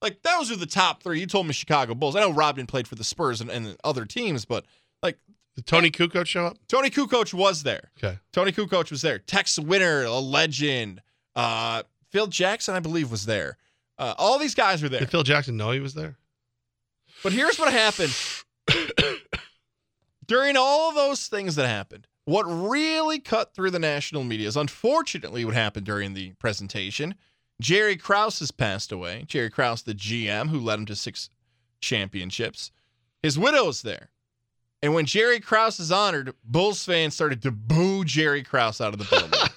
Like those are the top three. You told me Chicago Bulls. I know Rodman played for the Spurs and, and other teams, but like Did Toni Kukoc show up? Toni Kukoc was there. Okay. Toni Kukoc was there. Tex Winter, a legend. Uh, Phil Jackson, I believe, was there. Uh, all these guys were there. Did Phil Jackson know he was there? But here's what happened. [coughs] During all those things that happened, what really cut through the national media is unfortunately what happened during the presentation. Jerry Krause has passed away. Jerry Krause, the GM who led him to six championships. His widow's there. And when Jerry Krause is honored, Bulls fans started to boo Jerry Krause out of the building. [laughs]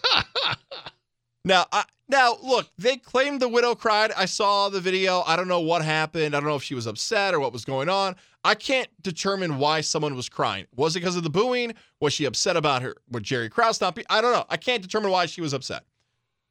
Now, I, now look, they claimed the widow cried. I saw the video. I don't know what happened. I don't know if she was upset or what was going on. I can't determine why someone was crying. Was it because of the booing? Was she upset about her? Would Jerry Krause not be? I don't know. I can't determine why she was upset.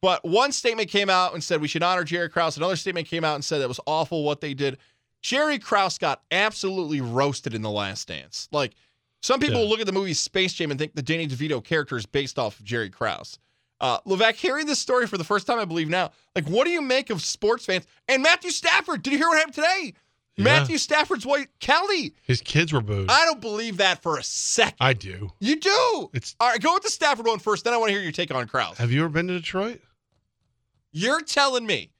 But one statement came out and said we should honor Jerry Krause. Another statement came out and said it was awful what they did. Jerry Krause got absolutely roasted in the last dance. Like some people Yeah. look at the movie Space Jam and think the Danny DeVito character is based off of Jerry Krause. Uh, Levack, hearing this story for the first time, I believe now, like, what do you make of sports fans? And Matthew Stafford, did you hear what happened today? Yeah. Matthew Stafford's wife, Kelly. His kids were booed. I don't believe that for a second. I do. you do. It's. All right, go with the Stafford one first, then I want to hear your take on Krause. Have you ever been to Detroit? You're telling me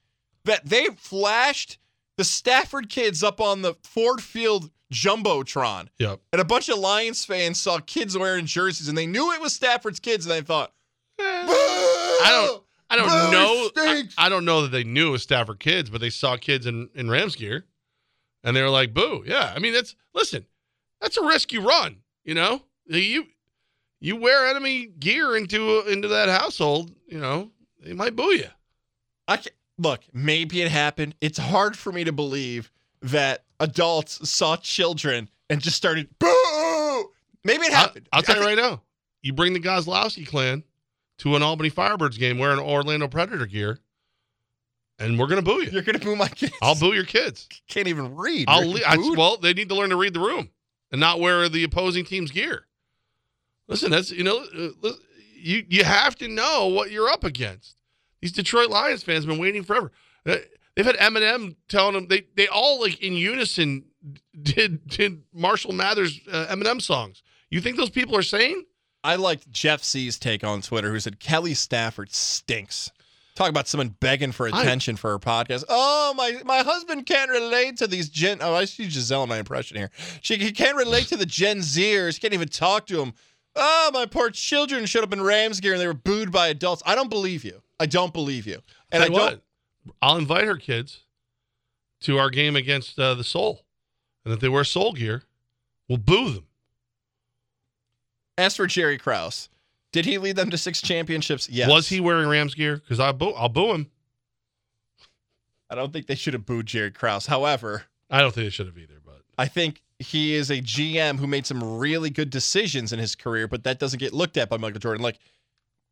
that they flashed the Stafford kids up on the Ford Field Jumbotron, Yep. and a bunch of Lions fans saw kids wearing jerseys, and they knew it was Stafford's kids, and they thought, I don't. I don't Boo, know. I. I don't know that they knew it was Stafford kids, but they saw kids in in Rams gear, and they were like, "Boo!" Yeah. I mean, that's listen. That's a risk you run. You know, you you wear enemy gear into into that household. You know, they might boo you. I can, look, maybe it happened. It's hard for me to believe that adults saw children and just started boo. Maybe it happened. I'll tell I you right now. You bring the Gozlowski clan to an Albany Firebirds game wearing Orlando Predator gear, and we're gonna boo you. You're gonna boo my kids. I'll boo your kids. [laughs] Can't even read. I'll le- I, well, they need to learn to read the room and not wear the opposing team's gear. Listen, that's you know, uh, you you have to know what you're up against. These Detroit Lions fans have been waiting forever. Uh, They've had Eminem telling them they they all like in unison [laughs] did did Marshall Mathers uh, Eminem songs. You think those people are sane? I liked Jeff C's take on Twitter, who said Kelly Stafford stinks. Talk about someone begging for I- attention for her podcast. Oh, my my husband can't relate to these Gen. Oh, I see Giselle in my impression here. She he can't relate to the Gen Zers. Can't even talk to them. Oh, my poor children showed up in Rams gear and they were booed by adults. I don't believe you. I don't believe you. And I don't. what, I'll invite her kids to our game against uh, the Soul, and if they wear Soul gear, we'll boo them. As for Jerry Krause, did he lead them to six championships? Yes. Was he wearing Rams gear? Because I boo, I'll boo him. I don't think they should have booed Jerry Krause. However, I don't think they should have either, but I think he is a GM who made some really good decisions in his career, but that doesn't get looked at by Michael Jordan. Like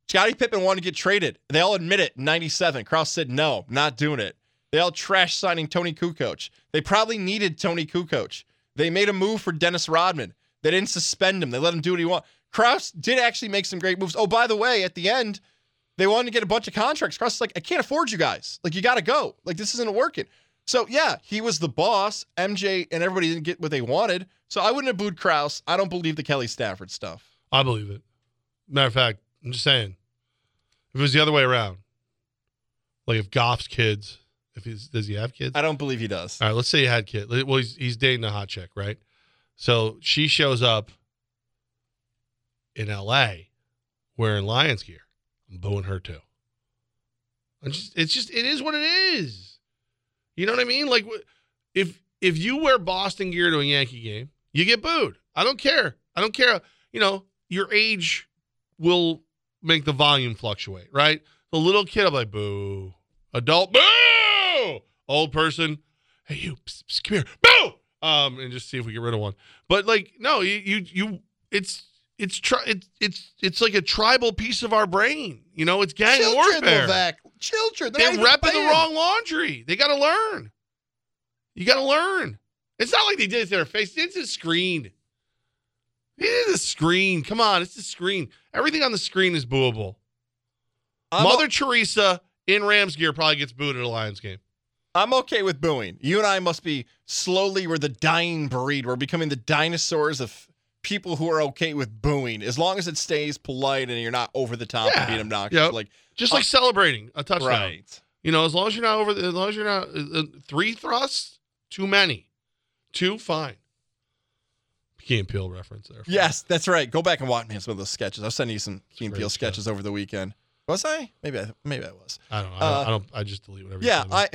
Scottie Pippen wanted to get traded. They all admit it. in 97. Krause said, no, not doing it. They all trash signing Toni Kukoc. They probably needed Toni Kukoc. They made a move for Dennis Rodman. They didn't suspend him. They let him do what he wanted. Krause did actually make some great moves. Oh, by the way, at the end, they wanted to get a bunch of contracts. Krause is like, I can't afford you guys. Like, you got to go. Like, this isn't working. So yeah, he was the boss. MJ and everybody didn't get what they wanted. So I wouldn't have booed Krause. I don't believe the Kelly Stafford stuff. I believe it. Matter of fact, I'm just saying, if it was the other way around, like if Goff's kids, if he's does he have kids? I don't believe he does. All right, let's say he had kids. Well, he's he's dating a hot chick, right? So she shows up in L.A. wearing Lions gear. I'm booing her too. Just, it's just it is what it is. You know what I mean? Like if if you wear Boston gear to a Yankee game, you get booed. I don't care. I don't care. You know, your age will make the volume fluctuate, right? The little kid, I'm like, boo. Adult, boo. Old person, hey you, psst, psst, come here, boo. Um, and just see if we get rid of one. But like, no, you you you, it's it's tri- it's it's it's like a tribal piece of our brain. You know, it's gang Children, warfare. Levack. Children. They're even repping the wrong laundry. They got to learn. You got to learn. It's not like they did it to their face. It's a screen. It is a screen. Come on, it's a screen. Everything on the screen is booable. I'm Mother Teresa in Rams gear probably gets booed at a Lions game. I'm okay with booing. You and I must be slowly, we're the dying breed. We're becoming the dinosaurs of people who are okay with booing as long as it stays polite and you're not over the top and being obnoxious. Yep. Like Just like uh, celebrating a touchdown. Right. You know, as long as you're not over, the, as long as you're not uh, uh, three thrusts, too many, two fine. Key and Peele reference there. Yes, that's right. Go back and watch me some of those sketches. I'll send you some Key and great Peele show. sketches over the weekend. Was I? Maybe I maybe I was. I don't know. I, Uh, don't, I don't. I just delete whatever. you Yeah. I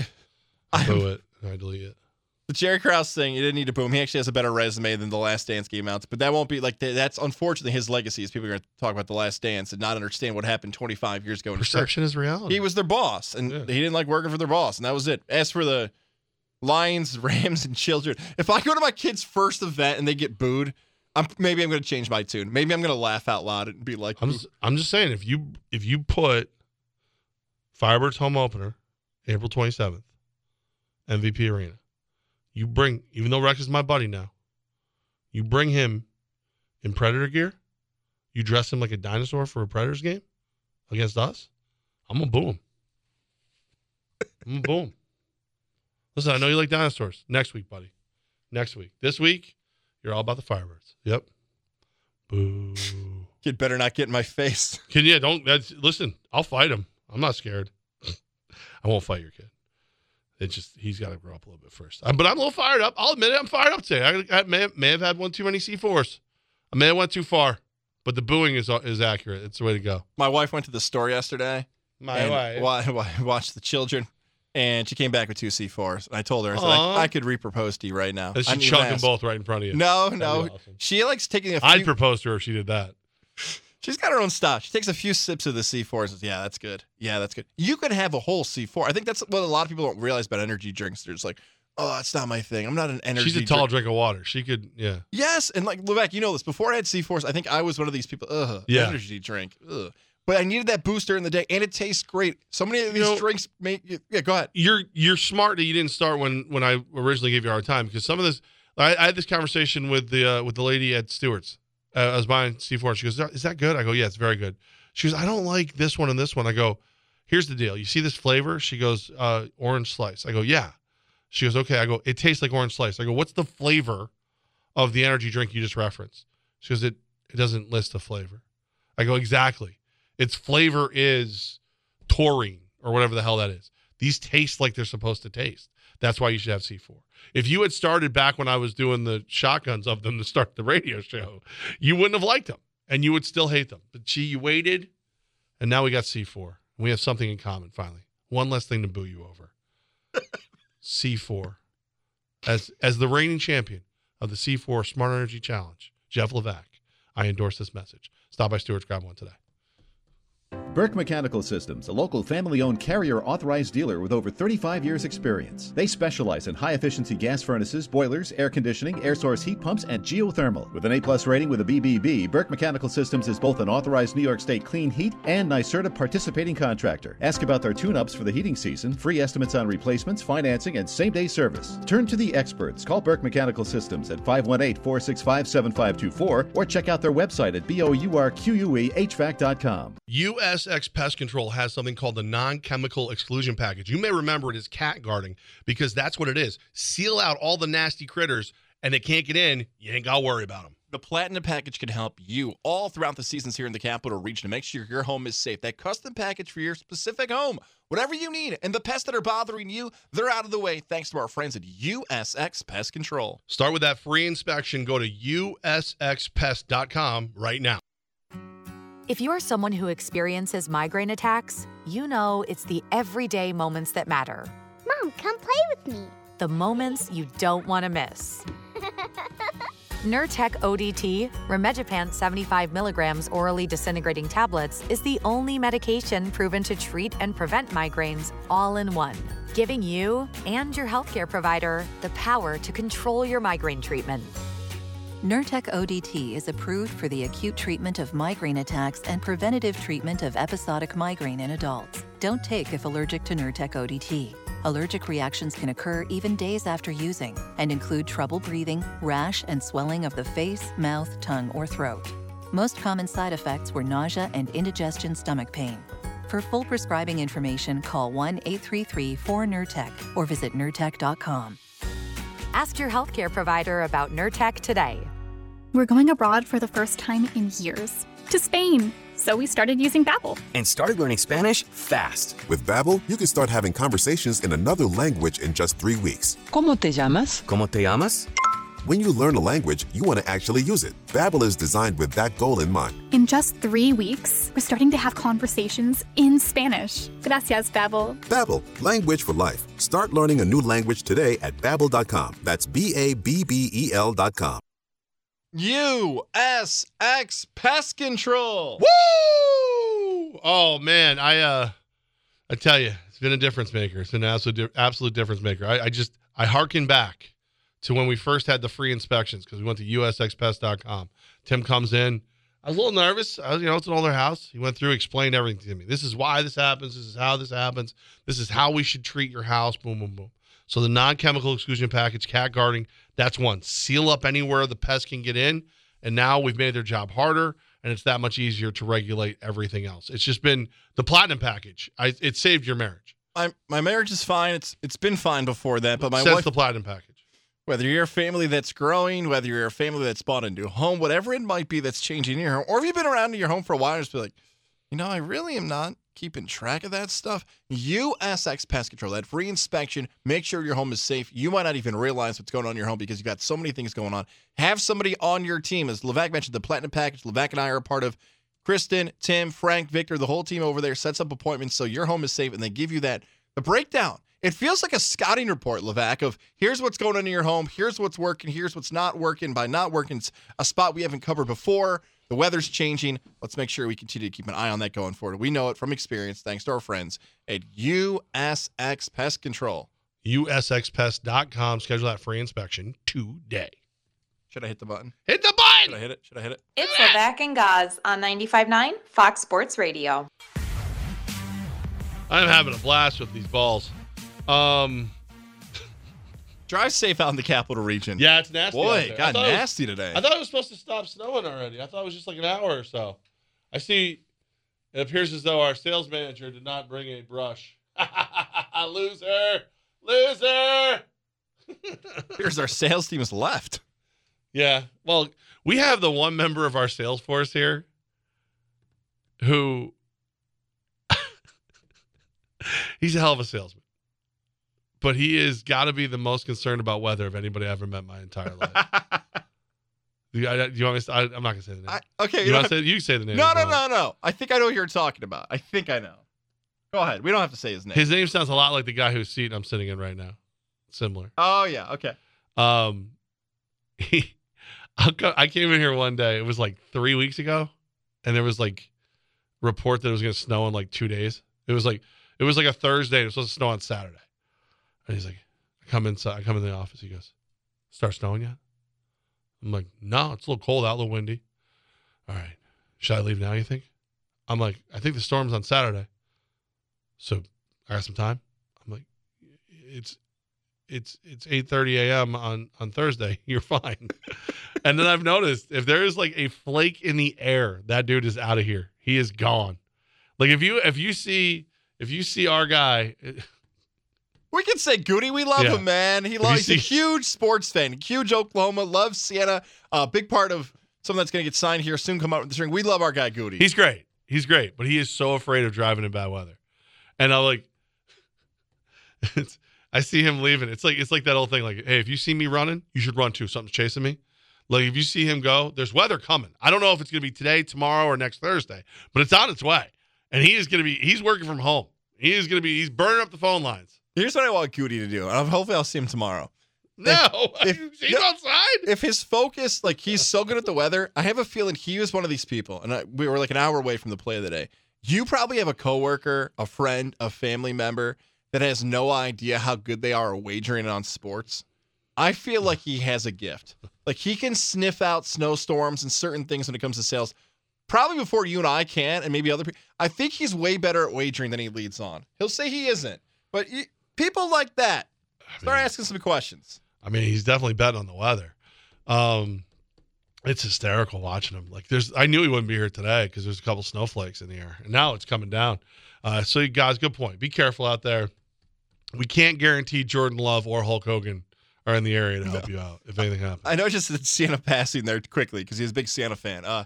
I boo it. and I delete it. [laughs] the Jerry Krause thing, you didn't need to boom. He actually has a better resume than the Last Dance game outs, but that won't be like that's unfortunately his legacy. Is people are going to talk about the Last Dance and not understand what happened 25 years ago. Perception is reality. He was their boss, and he didn't like working for their boss, and that was it. As for the Lions, [laughs] Rams, and children, if I go to my kid's first event and they get booed, I'm maybe I'm going to change my tune. Maybe I'm going to laugh out loud and be like, I'm just, I'm just saying if you if you put Firebirds home opener, April 27th, MVP Arena, you bring even though Rex is my buddy now, you bring him in Predator gear, you dress him like a dinosaur for a Predators game against us, I'm gonna boo him. I'm gonna boo him. Listen, I know you like dinosaurs. Next week, buddy. Next week. This week, you're all about the Firebirds. Yep. Boo. kid better not get in my face. [laughs] Can yeah, don't that's listen, I'll fight him. I'm not scared. [laughs] I won't fight your kid. It's just he's got to grow up a little bit first. Uh, but I'm a little fired up. I'll admit it. I'm fired up today. I, I may, may have had one too many C4s. I may have went too far, but the booing is is accurate. It's the way to go. My wife went to the store yesterday. My and wife. wa- wa- watched the children, and she came back with two C4s. And I told her, I said, Aw. I, I could repropose to you right now. And I she didn't even chunk them both right in front of you. No, That'd no. awesome. She likes taking a few. I'd propose to her if she did that. She's got her own style. She takes a few sips of the C4 and says, Yeah, that's good. Yeah, that's good. You could have a whole C4. I think that's what a lot of people don't realize about energy drinks. They're just like, Oh, that's not my thing. I'm not an energy She's a tall drink. drink of water. She could, yeah. Yes, and like Levack, you know this. Before I had C4s, I think I was one of these people. Ugh, Yeah. energy drink. Ugh. But I needed that booster in the day, and it tastes great. So many of these know- drinks make. Yeah, go ahead. you're you're smart that you didn't start when when I originally gave you a hard time because some of this I, I had this conversation with the uh, with the lady at Stewart's. Uh, I was buying C4 and she goes, "Is that good?" I go, "Yeah, it's very good." She goes, "I don't like this one and this one." I go, "Here's the deal. You see this flavor?" She goes, uh, "Orange slice." I go, "Yeah." She goes, "Okay." I go, "It tastes like orange slice." I go, "What's the flavor of the energy drink you just referenced?" She goes, "It it doesn't list the flavor." I go, "Exactly. Its flavor is taurine or whatever the hell that is. These taste like they're supposed to taste. That's why you should have C4. If you had started back when I was doing the shotguns of them to start the radio show, you wouldn't have liked them and you would still hate them. But gee, you waited and now we got C4. We have something in common finally. One less thing to boo you over. [laughs] C4. As as the reigning champion of the C4 Smart Energy Challenge, Jeff Levack, I endorse this message. Stop by Stewart's, grab one today. Burke Mechanical Systems, a local family owned carrier authorized dealer with over 35 years' experience. They specialize in high efficiency gas furnaces, boilers, air conditioning, air source heat pumps, and geothermal. With an A plus rating with a BBB, Burke Mechanical Systems is both an authorized New York State clean heat and NYSERDA participating contractor. Ask about their tune ups for the heating season, free estimates on replacements, financing, and same day service. Turn to the experts. Call Burke Mechanical Systems at 518 465 7524 or check out their website at bourquehvac.com. U.S. USX Pest Control has something called the non chemical exclusion package. You may remember it as cat guarding because that's what it is. Seal out all the nasty critters and they can't get in. You ain't got to worry about them. The Platinum Package can help you all throughout the seasons here in the capital region to make sure your home is safe. That custom package for your specific home, whatever you need. And the pests that are bothering you, they're out of the way thanks to our friends at USX Pest Control. Start with that free inspection. Go to usxpest.com right now. If you're someone who experiences migraine attacks, you know it's the everyday moments that matter. Mom, come play with me. The moments you don't want to miss. [laughs] Nurtec ODT, Rimegepant 75 milligrams orally disintegrating tablets, is the only medication proven to treat and prevent migraines all in one, giving you and your healthcare provider the power to control your migraine treatment. Nurtec ODT is approved for the acute treatment of migraine attacks and preventative treatment of episodic migraine in adults. Don't take if allergic to Nurtec ODT. Allergic reactions can occur even days after using and include trouble breathing, rash, and swelling of the face, mouth, tongue, or throat. Most common side effects were nausea and indigestion stomach pain. For full prescribing information, call 1 833 4NURTEC or visit Nurtec.com. Ask your healthcare provider about Nurtec today. We're going abroad for the first time in years to Spain. So we started using Babbel. And started learning Spanish fast. With Babbel, you can start having conversations in another language in just three weeks. ¿Cómo te llamas? ¿Cómo te llamas? When you learn a language, you want to actually use it. Babbel is designed with that goal in mind. In just three weeks, we're starting to have conversations in Spanish. Gracias, Babbel. Babbel, language for life. Start learning a new language today at babbel.com. That's B-A-B-B-E-L dot com. USX Pest Control. Woo! Oh man, I uh, I tell you, it's been a difference maker. It's been an absolute absolute difference maker. I, I just I harken back to when we first had the free inspections because we went to usxpest.com. Tim comes in. I was a little nervous. I was, you know, it's an older house. He went through, explained everything to me. This is why this happens. This is how this happens. This is how we should treat your house. Boom, boom, boom. So the non-chemical exclusion package, cat guarding, that's one. Seal up anywhere the pest can get in. And now we've made their job harder, and it's that much easier to regulate everything else. It's just been the platinum package. I, it saved your marriage. My my marriage is fine. It's it's been fine before that, but my Says wife the platinum package. whether you're a family that's growing, whether you're a family that's bought a new home, whatever it might be that's changing your home, or if you've been around in your home for a while and just be like, you know, I really am not keeping track of that stuff. USX Pest Control, that free inspection, make sure your home is safe. You might not even realize what's going on in your home because you've got so many things going on. Have somebody on your team. As Levack mentioned, the Platinum Package, Levack and I are a part of. Kristen, Tim, Frank, Victor, the whole team over there sets up appointments so your home is safe and they give you that the breakdown. It feels like a scouting report, Levack, of here's what's going on in your home, here's what's working, here's what's not working. By not working, it's a spot we haven't covered before. The weather's changing. Let's make sure we continue to keep an eye on that going forward. We know it from experience, thanks to our friends at USX Pest Control. USXpest.com. Schedule that free inspection today. Should I hit the button? Hit the button! Should I hit it? Should I hit it? It's Levack and Goz on 95.9 Fox Sports Radio. I'm having a blast with these balls. Um, Drive safe out in the capital region. yeah, it's nasty. Boy, it got it was- nasty today. I thought it was supposed to stop snowing already. I thought it was just like an hour or so. I see. It appears as though our sales manager did not bring a brush. [laughs] loser, loser. [laughs] Here's our sales team is left. Yeah. Well, we have the one member of our sales force here who [laughs] he's a hell of a salesman. But he is got to be the most concerned about weather of anybody I ever met in my entire life. [laughs] do, you, I- do you want me to, I, I'm not going to say the name. I, okay, you, you, want to say, you say the name. No, no, no, no. I think I know who you're talking about. I think I know. Go ahead. We don't have to say his name. His name sounds a lot like the guy whose seat I'm sitting in right now. Similar. oh yeah. Okay. Um, he, I came in here one day. It was like three weeks ago, and there was like report that it was going to snow in like two days. It was like it was like a Thursday. It was supposed to snow on Saturday, and he's like, I come inside. I come in the office. He goes, "Start snowing yet?" I'm like, "No, it's a little cold out, a little windy." All right, should I leave now? You think? I'm like, I think the storm's on Saturday, so I got some time. I'm like, it's it's it's 8:30 a.m. on on Thursday. [laughs] You're fine. [laughs] and then I've noticed if there is like a flake in the air, that dude is out of here. He is gone. Like if you if you see if you see our guy, We can say Goody. We love Yeah. him, man. He loves. He's a huge sports fan. Huge Oklahoma. Loves Siena. A big part of something that's going to get signed here soon. Come out with the string. We love our guy Goody. he's great. He's great, but he is so afraid of driving in bad weather. And I'm like, [laughs] it's, I see him leaving. It's like it's like that old thing. Like, hey, if you see me running, you should run too. Something's chasing me. Like if you see him go, there's weather coming. I don't know if it's going to be today, tomorrow, or next Thursday, but it's on its way. And he is going to be. He's working from home. He is going to be. He's burning up the phone lines. Here's what I want Goody to do. and Hopefully, I'll see him tomorrow. No, If- [laughs] he's no. outside. If his focus, like he's so good at the weather, I have a feeling he was one of these people. And I, we were like an hour away from the play of the day. You probably have a coworker, a friend, a family member that has no idea how good they are at wagering on sports. I feel like he has a gift. Like he can sniff out snowstorms and certain things when it comes to sales, probably before you and I can, and maybe other people. I think he's way better at wagering than he leads on. He'll say he isn't, but people like that start asking some questions. I mean, he's definitely betting on the weather. Um, it's hysterical watching him. Like, there's, I knew he wouldn't be here today because there's a couple snowflakes in the air, and now it's coming down. Uh, so, you guys, good point. Be careful out there. We can't guarantee Jordan Love or Hulk Hogan are in the area to help you out if anything happens. I know just that Siena passing there quickly because he's a big Siena fan. Uh,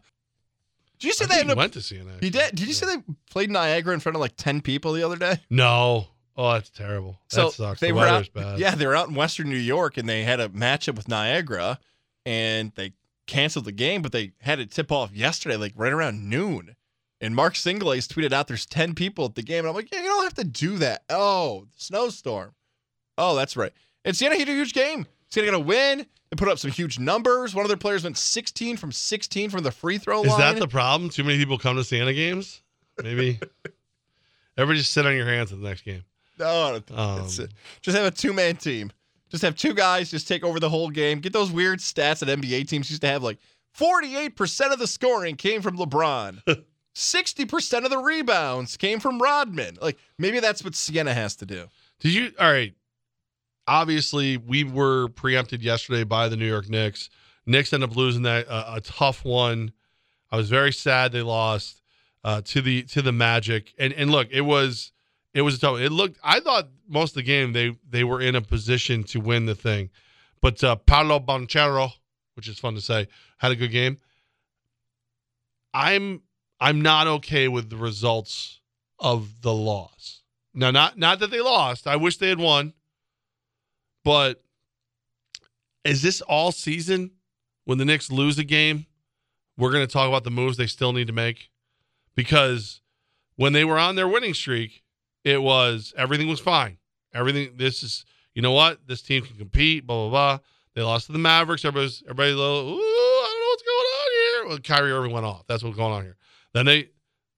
did you say I they think he up, went to CNN. He did. Did you say they played Niagara in front of like ten people the other day? No. Oh, that's terrible. So that sucks. they the were weather's out. bad. Yeah, they were out in Western New York and they had a matchup with Niagara, and they canceled the game, but they had it tip off yesterday, like right around noon. And Mark Singelais tweeted out, "There's ten people at the game," and I'm like, "Yeah, you don't have to do that." Oh, snowstorm. Oh, that's right. And Siena hit a huge game. Siena got a win. They put up some huge numbers. One of their players went 16 from 16 from the free throw Is line. Is that the problem? Too many people come to Santa games? Maybe. [laughs] Everybody just sit on your hands at the next game. No, Um, just have a two man team. Just have two guys just take over the whole game. Get those weird stats that NBA teams used to have. Like 48% of the scoring came from LeBron. [laughs] 60% of the rebounds came from Rodman. Like maybe that's what Siena has to do. Did you? All right. Obviously, we were preempted yesterday by the New York Knicks. Knicks ended up losing that uh, a tough one. I was very sad they lost uh, to the to the Magic. And and look, it was it was tough. It looked. I thought most of the game they they were in a position to win the thing, but uh, Paolo Banchero, which is fun to say, had a good game. I'm I'm not okay with the results of the loss. Now, not not that they lost. I wish they had won. But is this all season? When the Knicks lose a game, we're going to talk about the moves they still need to make. Because when they were on their winning streak, it was everything was fine. Everything. This is you know what this team can compete. Blah blah blah. They lost to the Mavericks. Everybody's everybody. Ooh, I don't know what's going on here. Well, Kyrie Irving went off. That's what's going on here. Then they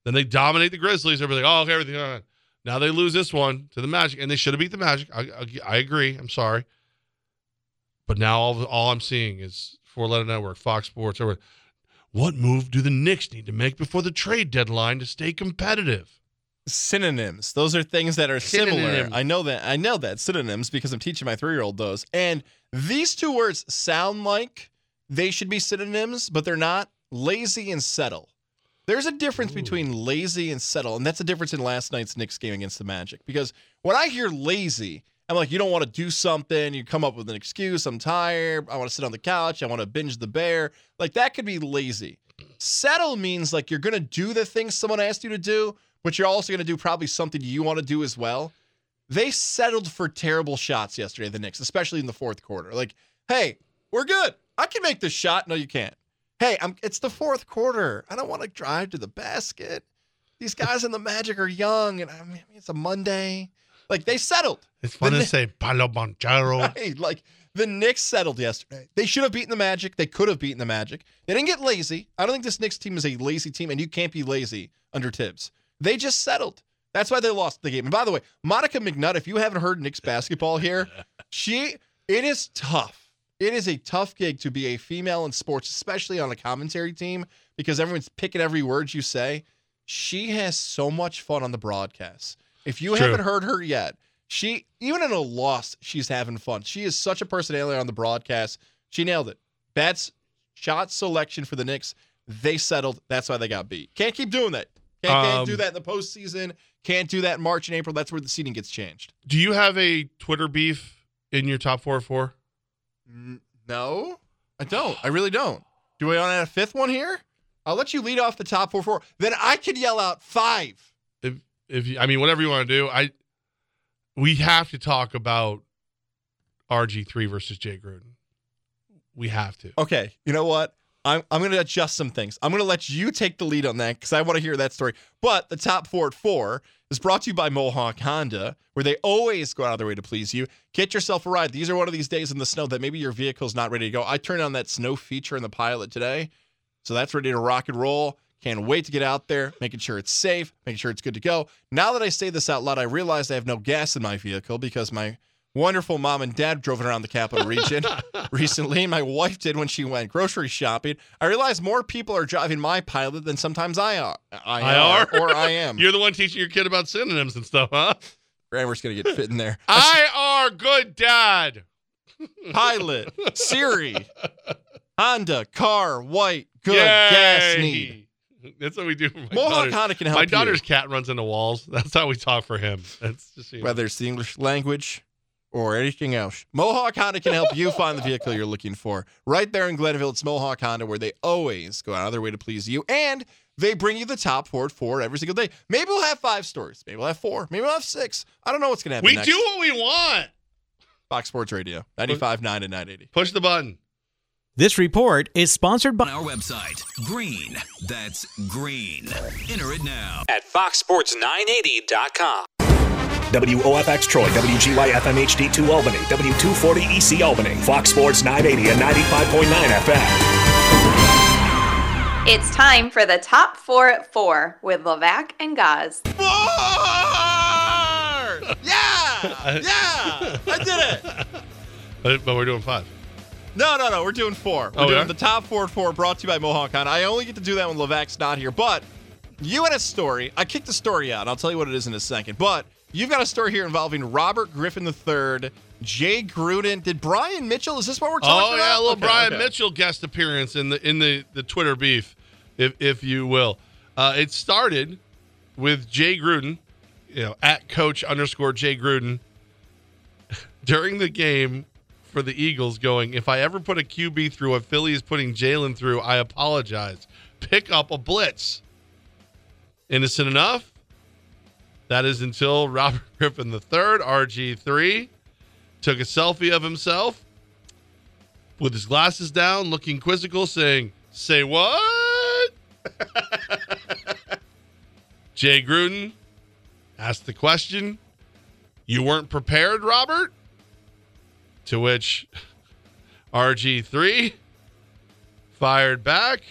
then they dominate the Grizzlies. Everybody's like, oh, okay, everything. right. Now they lose this one to the Magic, and they should have beat the Magic. I, I, I agree. I'm sorry, but now all all I'm seeing is Four Letter Network, Fox Sports. Everyone, what move do the Knicks need to make before the trade deadline to stay competitive? Synonyms. Those are things that are similar. I know that. I know that synonyms because I'm teaching my three year old those. And these two words sound like they should be synonyms, but they're not. Lazy and settle. There's a difference between lazy and settle, and that's the difference in last night's Knicks game against the Magic. Because when I hear lazy, I'm like, you don't want to do something. You come up with an excuse. I'm tired. I want to sit on the couch. I want to binge the bear. Like that could be lazy. Settle means like you're going to do the things someone asked you to do, but you're also going to do probably something you want to do as well. They settled for terrible shots yesterday, the Knicks, especially in the fourth quarter. Like, hey, we're good. I can make this shot. No, you can't. Hey, I'm, it's the fourth quarter. I don't want to drive to the basket. These guys in the Magic are young, and I mean, it's a Monday. Like they settled. It's fun The to say Paolo Banchero. [laughs] Right, like the Knicks settled yesterday. They should have beaten the Magic. They could have beaten the Magic. They didn't get lazy. I don't think this Knicks team is a lazy team, and you can't be lazy under Thibs. They just settled. That's why they lost the game. And by the way, Monica McNutt, if you haven't heard Knicks basketball here, [laughs] she it is tough. It is a tough gig to be a female in sports, especially on a commentary team, because everyone's picking every word you say. She has so much fun on the broadcast. If you True. haven't heard her yet, she even in a loss, she's having fun. She is such a personality on the broadcast. She nailed it. That's shot selection for the Knicks. They settled. That's why they got beat. Can't keep doing that. Can't, can't do Um, that in the postseason. Can't do that in March and April. That's where the seating gets changed. Do you have a Twitter beef in your top four or four? No, I don't. I really don't. Do I want to add a fifth one here? I'll let you lead off the top four four. Then I can yell out five. If if you, I mean whatever you want to do, I we have to talk about RG three versus Jay Gruden. We have to. Okay, you know what? I'm I'm going to adjust some things. I'm going to let you take the lead on that because I want to hear that story. But the top four at four is brought to you by Mohawk Honda, where they always go out of their way to please you. Get yourself a ride. These are one of these days in the snow that maybe your vehicle's not ready to go. I turned on that snow feature in the pilot today, so that's ready to rock and roll. Can't wait to get out there, making sure it's safe, making sure it's good to go. Now that I say this out loud, I realize I have no gas in my vehicle because my wonderful mom and dad drove it around the capital region [laughs] recently. My wife did when she went grocery shopping. I realize more people are driving my pilot than sometimes I are. I, I are or I am. [laughs] You're the one teaching your kid about synonyms and stuff, huh? Grammar's gonna get fit in there. [laughs] I are good dad. Pilot, Siri, Honda, car, white, good, Yay! gas need. That's what we do. For my Mohawk daughter's- Honda can help My you. daughter's cat runs into walls. That's how we talk for him. That's just you know. Whether it's the English language or anything else, Mohawk Honda can help you find the vehicle you're looking for. Right there in Glenville, it's Mohawk Honda, where they always go out of their way to please you, and they bring you the top Ford four every single day. Maybe we'll have five stories. Maybe we'll have four. Maybe we'll have six. I don't know what's gonna happen. we next. do what we want. Fox Sports Radio, 95.9 and 980. Push the button. This report is sponsored by Our website, green. That's green. Enter it now. At foxsports980.com. WOFX Troy, WGY FM HD2 Albany, W240 EC Albany, Fox Sports 980 and 95.9 FM. It's time for the top four at four with Levack and Goz. Four! Yeah! [laughs] Yeah! I did it! But, but we're doing five. No, no, no. We're doing four. We're Oh, doing yeah? the top four at four brought to you by Mohawk Honda. I only get to do that when Levack's not here. But you had a story. I kicked the story out. I'll tell you what it is in a second. But you've got a story here involving Robert Griffin III, Jay Gruden. Did Brian Mitchell? Is this what we're talking Oh about? Oh yeah, a little Okay, Brian okay. Mitchell guest appearance in the in the the Twitter beef, if if you will. Uh, it started with Jay Gruden, you know, at Coach underscore Jay Gruden [laughs] during the game for the Eagles, going, "If I ever put a QB through what Philly is putting Jalen through, I apologize. Pick up a blitz." Innocent enough. That is until Robert [laughs] Griffin III, RG3, took a selfie of himself with his glasses down, looking quizzical, saying, Say what? [laughs] Jay Gruden asked the question, You weren't prepared, Robert? To which [laughs] RG3 fired back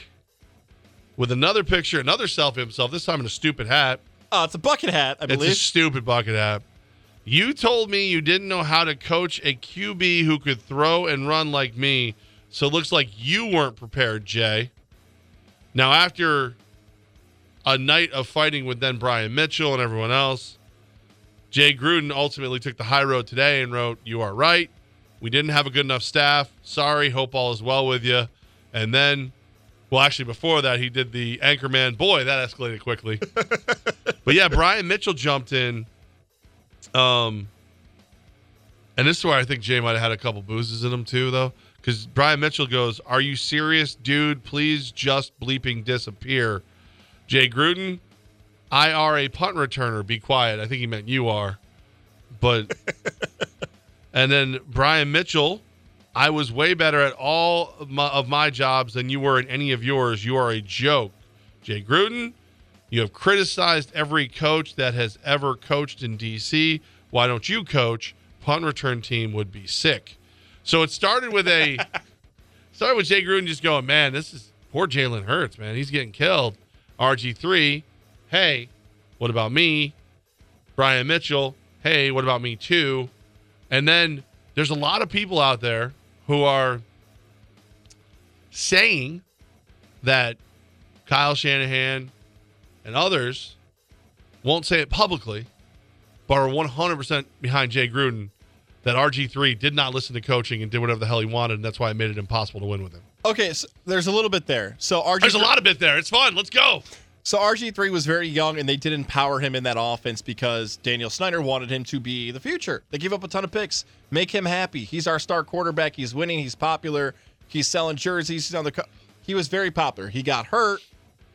with another picture, another selfie of himself, this time in a stupid hat. Oh, it's a bucket hat, I believe. It's a stupid bucket hat. You told me you didn't know how to coach a QB who could throw and run like me, so it looks like you weren't prepared, Jay. Now, after a night of fighting with then Brian Mitchell and everyone else, Jay Gruden ultimately took the high road today and wrote, You are right. We didn't have a good enough staff. Sorry. Hope all is well with you. And then, well, actually, before that, he did the Anchorman. Boy, that escalated quickly. [laughs] but yeah, Brian Mitchell jumped in. Um, and this is where I think Jay might have had a couple boozes in him too, though, because Brian Mitchell goes, "Are you serious, dude? Please just bleeping disappear." Jay Gruden, I are a punt returner. Be quiet. I think he meant you are, but. [laughs] and then Brian Mitchell, I was way better at all of my, of my jobs than you were in any of yours. You are a joke, Jay Gruden. You have criticized every coach that has ever coached in DC. Why don't you coach? Punt return team would be sick. So it started with a [laughs] started with Jay Gruden just going, man, this is poor Jalen Hurts, man. He's getting killed. RG3, hey, what about me? Brian Mitchell, hey, what about me too? And then there's a lot of people out there who are saying that Kyle Shanahan and others won't say it publicly, but are 100% behind Jay Gruden that RG3 did not listen to coaching and did whatever the hell he wanted, and that's why it made it impossible to win with him. Okay, so there's a little bit there. So RG There's a lot of bit there. It's fun. Let's go. So RG3 was very young, and they did empower him in that offense because Daniel Snyder wanted him to be the future. They gave up a ton of picks, make him happy. He's our star quarterback. He's winning. He's popular. He's selling jerseys. He's on the. Co- he was very popular. He got hurt.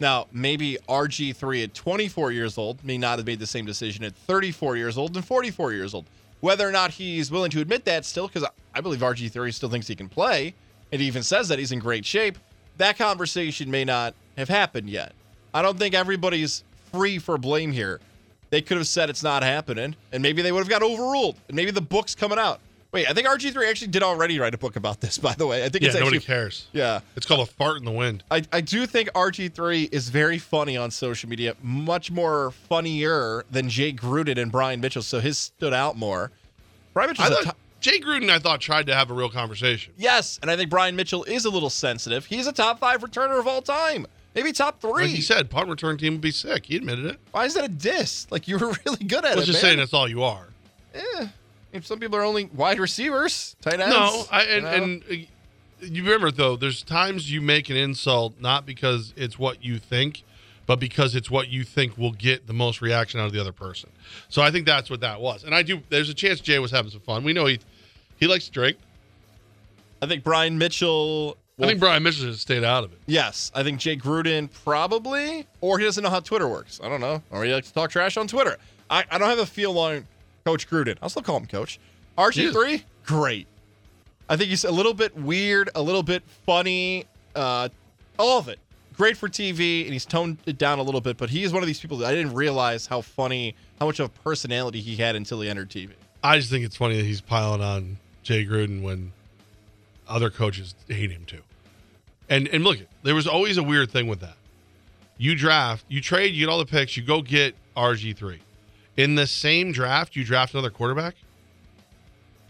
Now maybe RG3 at 24 years old may not have made the same decision at 34 years old and 44 years old. Whether or not he's willing to admit that still, because I believe RG3 still thinks he can play, and he even says that he's in great shape. That conversation may not have happened yet. I don't think everybody's free for blame here. They could have said it's not happening, and maybe they would have got overruled, and maybe the book's coming out. Wait, I think RG3 actually did already write a book about this, [laughs] by the way. I think Yeah, it's nobody actually, cares. Yeah. It's called a fart in the wind. I, I do think RG3 is very funny on social media, much more funnier than Jay Gruden and Brian Mitchell, so his stood out more. Brian I Mitchell's a thought, top- Jay Gruden, I thought, tried to have a real conversation. yes, and I think Brian Mitchell is a little sensitive. He's a top five returner of all time, maybe top three. Like he said, punt return team would be sick. He admitted it. Why is that a diss? Like you were [laughs] really good at it. I was it. just man. saying that's all you are. Eh, if some people are only wide receivers, tight ends. No, I, and, you know? and uh, you remember though, there's times you make an insult not because it's what you think, but because it's what you think will get the most reaction out of the other person. So I think that's what that was. And I do. There's a chance Jay was having some fun. We know he he likes to drink. I think Brian Mitchell. I think Brian Mitchell should stayed out of it. Yes, I think Jay Gruden probably, or he doesn't know how Twitter works. I don't know, or he likes to talk trash on Twitter. I, I don't have a feel on Coach Gruden. I'll still call him Coach. RG three, great. I think he's a little bit weird, a little bit funny, uh, all of it. Great for TV, and he's toned it down a little bit. But he is one of these people that I didn't realize how funny, how much of a personality he had until he entered TV. I just think it's funny that he's piling on Jay Gruden when other coaches hate him too. And and look, there was always a weird thing with that. You draft, you trade, you get all the picks, you go get RG three. In the same draft, you draft another quarterback.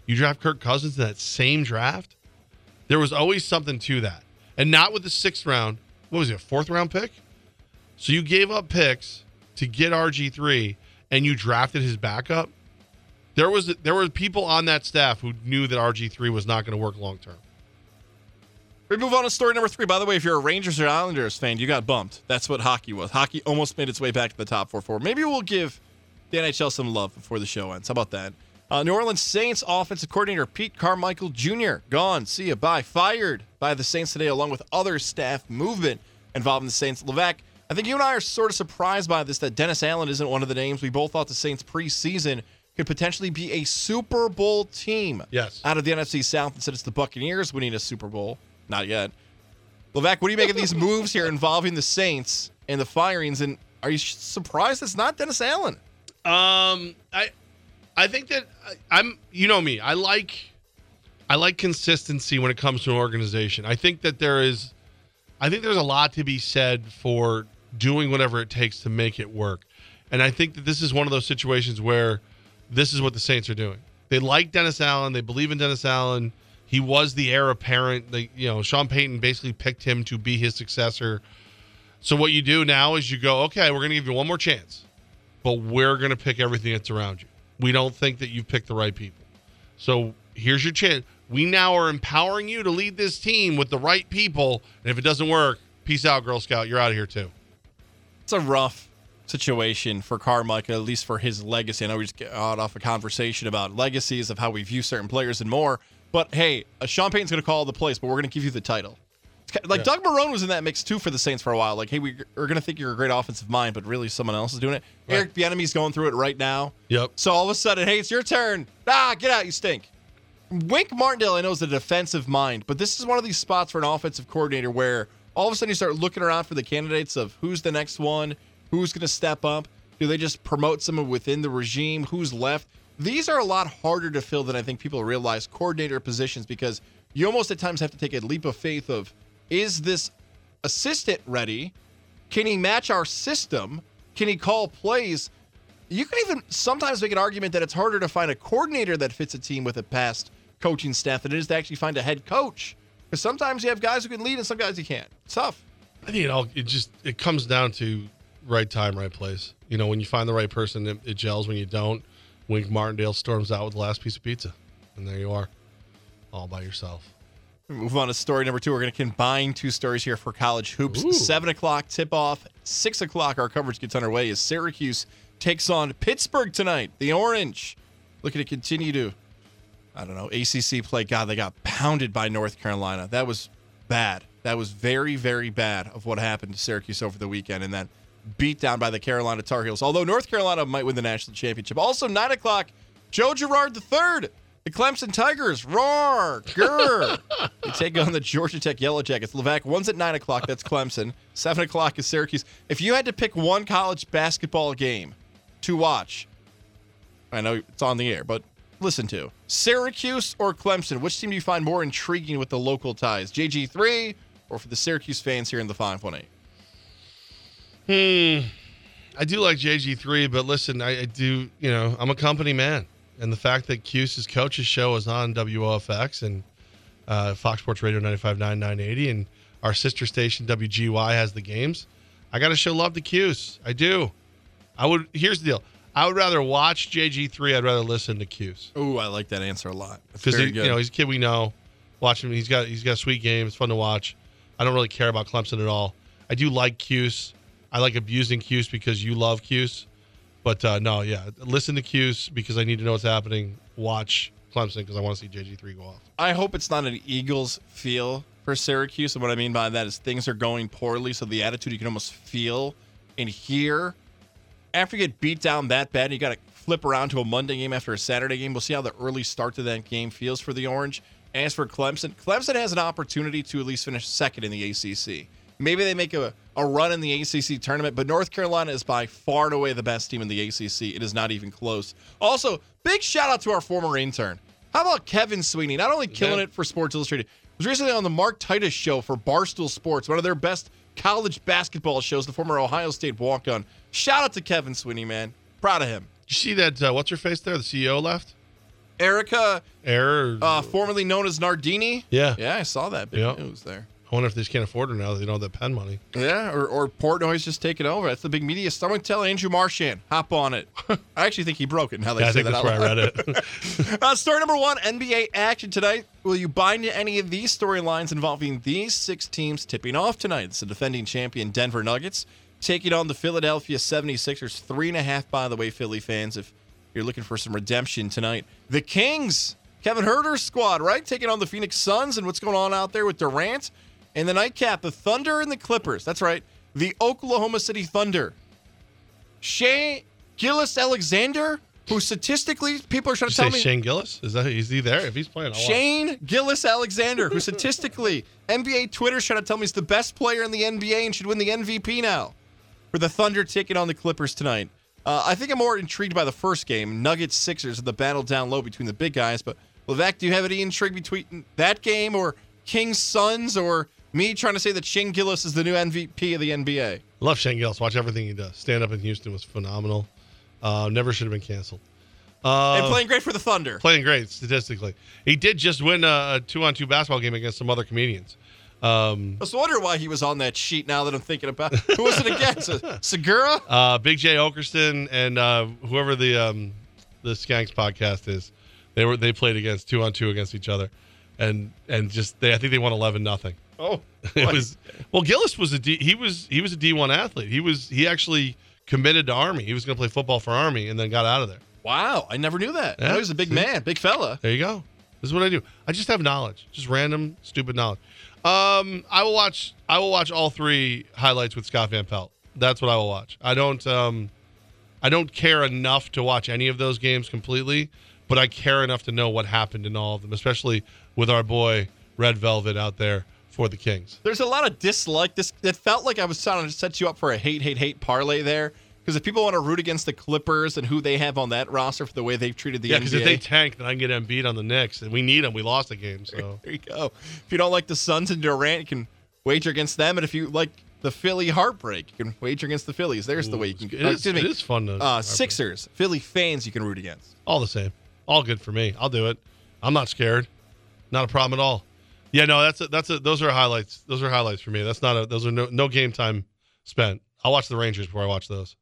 You draft Kirk Cousins in that same draft. There was always something to that, and not with the sixth round. What was it, a fourth round pick? So you gave up picks to get RG three, and you drafted his backup. There was there were people on that staff who knew that RG three was not going to work long term. We move on to story number three. By the way, if you're a Rangers or Islanders fan, you got bumped. That's what hockey was. Hockey almost made its way back to the top four four. Maybe we'll give the NHL some love before the show ends. How about that? Uh, New Orleans Saints offensive coordinator Pete Carmichael Jr. gone. See ya. Bye. Fired by the Saints today, along with other staff movement involving the Saints. Levack, I think you and I are sort of surprised by this that Dennis Allen isn't one of the names. We both thought the Saints preseason could potentially be a Super Bowl team. Yes. Out of the NFC South, instead it's the Buccaneers winning a Super Bowl. Not yet. Levack, what do you make of these [laughs] moves here involving the Saints and the firings? And are you surprised it's not Dennis Allen? Um, I I think that I, I'm you know me. I like I like consistency when it comes to an organization. I think that there is I think there's a lot to be said for doing whatever it takes to make it work. And I think that this is one of those situations where this is what the Saints are doing. They like Dennis Allen, they believe in Dennis Allen. He was the heir apparent. They, you know, Sean Payton basically picked him to be his successor. So what you do now is you go, okay, we're going to give you one more chance, but we're going to pick everything that's around you. We don't think that you've picked the right people. So here's your chance. We now are empowering you to lead this team with the right people. And if it doesn't work, peace out, Girl Scout. You're out of here too. It's a rough situation for Carmichael, at least for his legacy. I know we just got off a conversation about legacies of how we view certain players and more. But hey, uh, Sean Payton's going to call the place, but we're going to give you the title. It's ki- Like Yeah. Doug Marrone was in that mix too for the Saints for a while. Like, hey, we, we're going to think you're a great offensive mind, but really someone else is doing it. Eric Bieniemy's going through it right now. Yep. So all of a sudden, hey, it's your turn. Ah, get out, you stink. Wink Martindale, I know, is a defensive mind, but this is one of these spots for an offensive coordinator where all of a sudden you start looking around for the candidates of who's the next one, who's going to step up. Do they just promote someone within the regime? Who's left? These are a lot harder to fill than I think people realize coordinator positions because you almost at times have to take a leap of faith of is this assistant ready? Can he match our system? Can he call plays? You can even sometimes make an argument that it's harder to find a coordinator that fits a team with a past coaching staff than it is to actually find a head coach. Because sometimes you have guys who can lead and some guys you can't. It's tough. I think it all it just it comes down to right time, right place. You know, when you find the right person, it, it gels. When you don't, Wink Martindale storms out with the last piece of pizza, and there you are, all by yourself. Move on to story number two. We're going to combine two stories here for college hoops. Ooh. Seven o'clock tip off. Six o'clock, our coverage gets underway as Syracuse takes on Pittsburgh tonight. The Orange looking to continue to, I don't know, ACC play. God, they got pounded by North Carolina. That was bad. That was very, very bad of what happened to Syracuse over the weekend and that beat down by the Carolina Tar Heels. Although North Carolina might win the national championship. Also, nine o'clock, Joe Girard III. The Clemson Tigers, roar, grr. [laughs] they take on the Georgia Tech Yellow Jackets. Levack, one's at 9 o'clock. That's Clemson. 7 o'clock is Syracuse. If you had to pick one college basketball game to watch, I know it's on the air, but listen to Syracuse or Clemson, which team do you find more intriguing with the local ties? JG3 or for the Syracuse fans here in the 518? Hmm. I do like JG3, but listen, I, I do, you know, I'm a company man. And the fact that Cuse's coach's show is on WOFX and uh, Fox Sports Radio 95.9, 980, and our sister station WGY has the games, I got to show love to Cuse. I do. I would. Here's the deal. I would rather watch JG3. I'd rather listen to Cuse. Ooh, I like that answer a lot. Because you know he's a kid we know. Watch him. He's got he's got a sweet game. It's fun to watch. I don't really care about Clemson at all. I do like Cuse. I like abusing Cuse because you love Cuse. But uh, no, yeah, listen to Cuse because I need to know what's happening. Watch Clemson because I want to see JG3 go off. I hope it's not an Eagles feel for Syracuse. And what I mean by that is things are going poorly. So the attitude you can almost feel and hear after you get beat down that bad, you got to flip around to a Monday game after a Saturday game. We'll see how the early start to that game feels for the Orange. As for Clemson, Clemson has an opportunity to at least finish second in the ACC. Maybe they make a, a run in the ACC tournament, but North Carolina is by far and away the best team in the ACC. It is not even close. Also, big shout out to our former intern. How about Kevin Sweeney? Not only killing it for Sports Illustrated, was recently on the Mark Titus show for Barstool Sports, one of their best college basketball shows, the former Ohio State walk on. Shout out to Kevin Sweeney, man. Proud of him. You see that? Uh, what's her face there? The CEO left. Erika, Ayers. uh, formerly known as Nardini. Yeah. Yeah, I saw that big Yeah. news there. I wonder if they just can't afford her now. that They don't have that pen money. Yeah, or, or Portnoy's just taking over. That's the big media. Someone tell Andrew Marchand, hop on it. [laughs] I actually think he broke it. Now they Yeah, I say think that that's where I read it. [laughs] uh, story number one NBA action tonight. Will you buy into any of these storylines involving these six teams tipping off tonight? It's the defending champion Denver Nuggets taking on the Philadelphia 76ers. Three and a half, by the way, Philly fans, if you're looking for some redemption tonight. The Kings, Kevin Huerter's squad, right? Taking on the Phoenix Suns and what's going on out there with Durant. And the nightcap, the Thunder and the Clippers. That's right. The Oklahoma City Thunder. Shea Gillis Alexander, who statistically people are trying to you tell say me Shane Gillis? Is that is he there? If he's playing, I'll watch. Shane Gillis Alexander, who statistically NBA Twitter's trying to tell me he's the best player in the NBA and should win the MVP now. For the Thunder taking on the Clippers tonight. Uh, I think I'm more intrigued by the first game, Nuggets Sixers, and the battle down low between the big guys. But Levack, do you have any intrigue between that game or Kings Suns or me trying to say that Shane Gillis is the new MVP of the NBA? Love Shane Gillis. Watch everything he does. Stand up in Houston was phenomenal. Uh, never should have been canceled. Uh, and playing great for the Thunder. playing great statistically. He did just win a, a two-on-two basketball game against some other comedians. Um, I was wondering why he was on that sheet now that I'm thinking about Who was it against? [laughs] Segura? uh, Big Jay Oakerson and uh, whoever the um, the Skanks podcast is, they were they played against two on two against each other, and and just they I think they won eleven nothing. Oh, [laughs] it was well. Gillis was a D, he was he was a D one athlete. He was he actually committed to Army. He was going to play football for Army and then got out of there. Wow, I never knew that. Yeah, he was a big see? man, big fella. There you go. This is what I do. I just have knowledge, just random stupid knowledge. Um, I will watch. I will watch all three highlights with Scott Van Pelt. That's what I will watch. I don't. Um, I don't care enough to watch any of those games completely, but I care enough to know what happened in all of them, especially with our boy Red Velvet out there for the Kings. There's a lot of dislike. This it felt like I was trying to set you up for a hate, hate, hate parlay there. Because if people want to root against the Clippers and who they have on that roster for the way they've treated the yeah, NBA, because if they tank, then I can get beat on the Knicks, and we need them. We lost the game, so [laughs] there you go. If you don't like the Suns and Durant, you can wager against them. And if you like the Philly heartbreak, you can wager against the Phillies. There's the way you can. it is- excuse me. it is fun to- Uh. Sixers, Philly fans, you can root against. all the same, all good for me. I'll do it. I'm not scared. Not a problem at all. Yeah, no, that's a, that's a, those are highlights. Those are highlights for me. That's not a those are no no game time spent. I'll watch the Rangers before I watch those.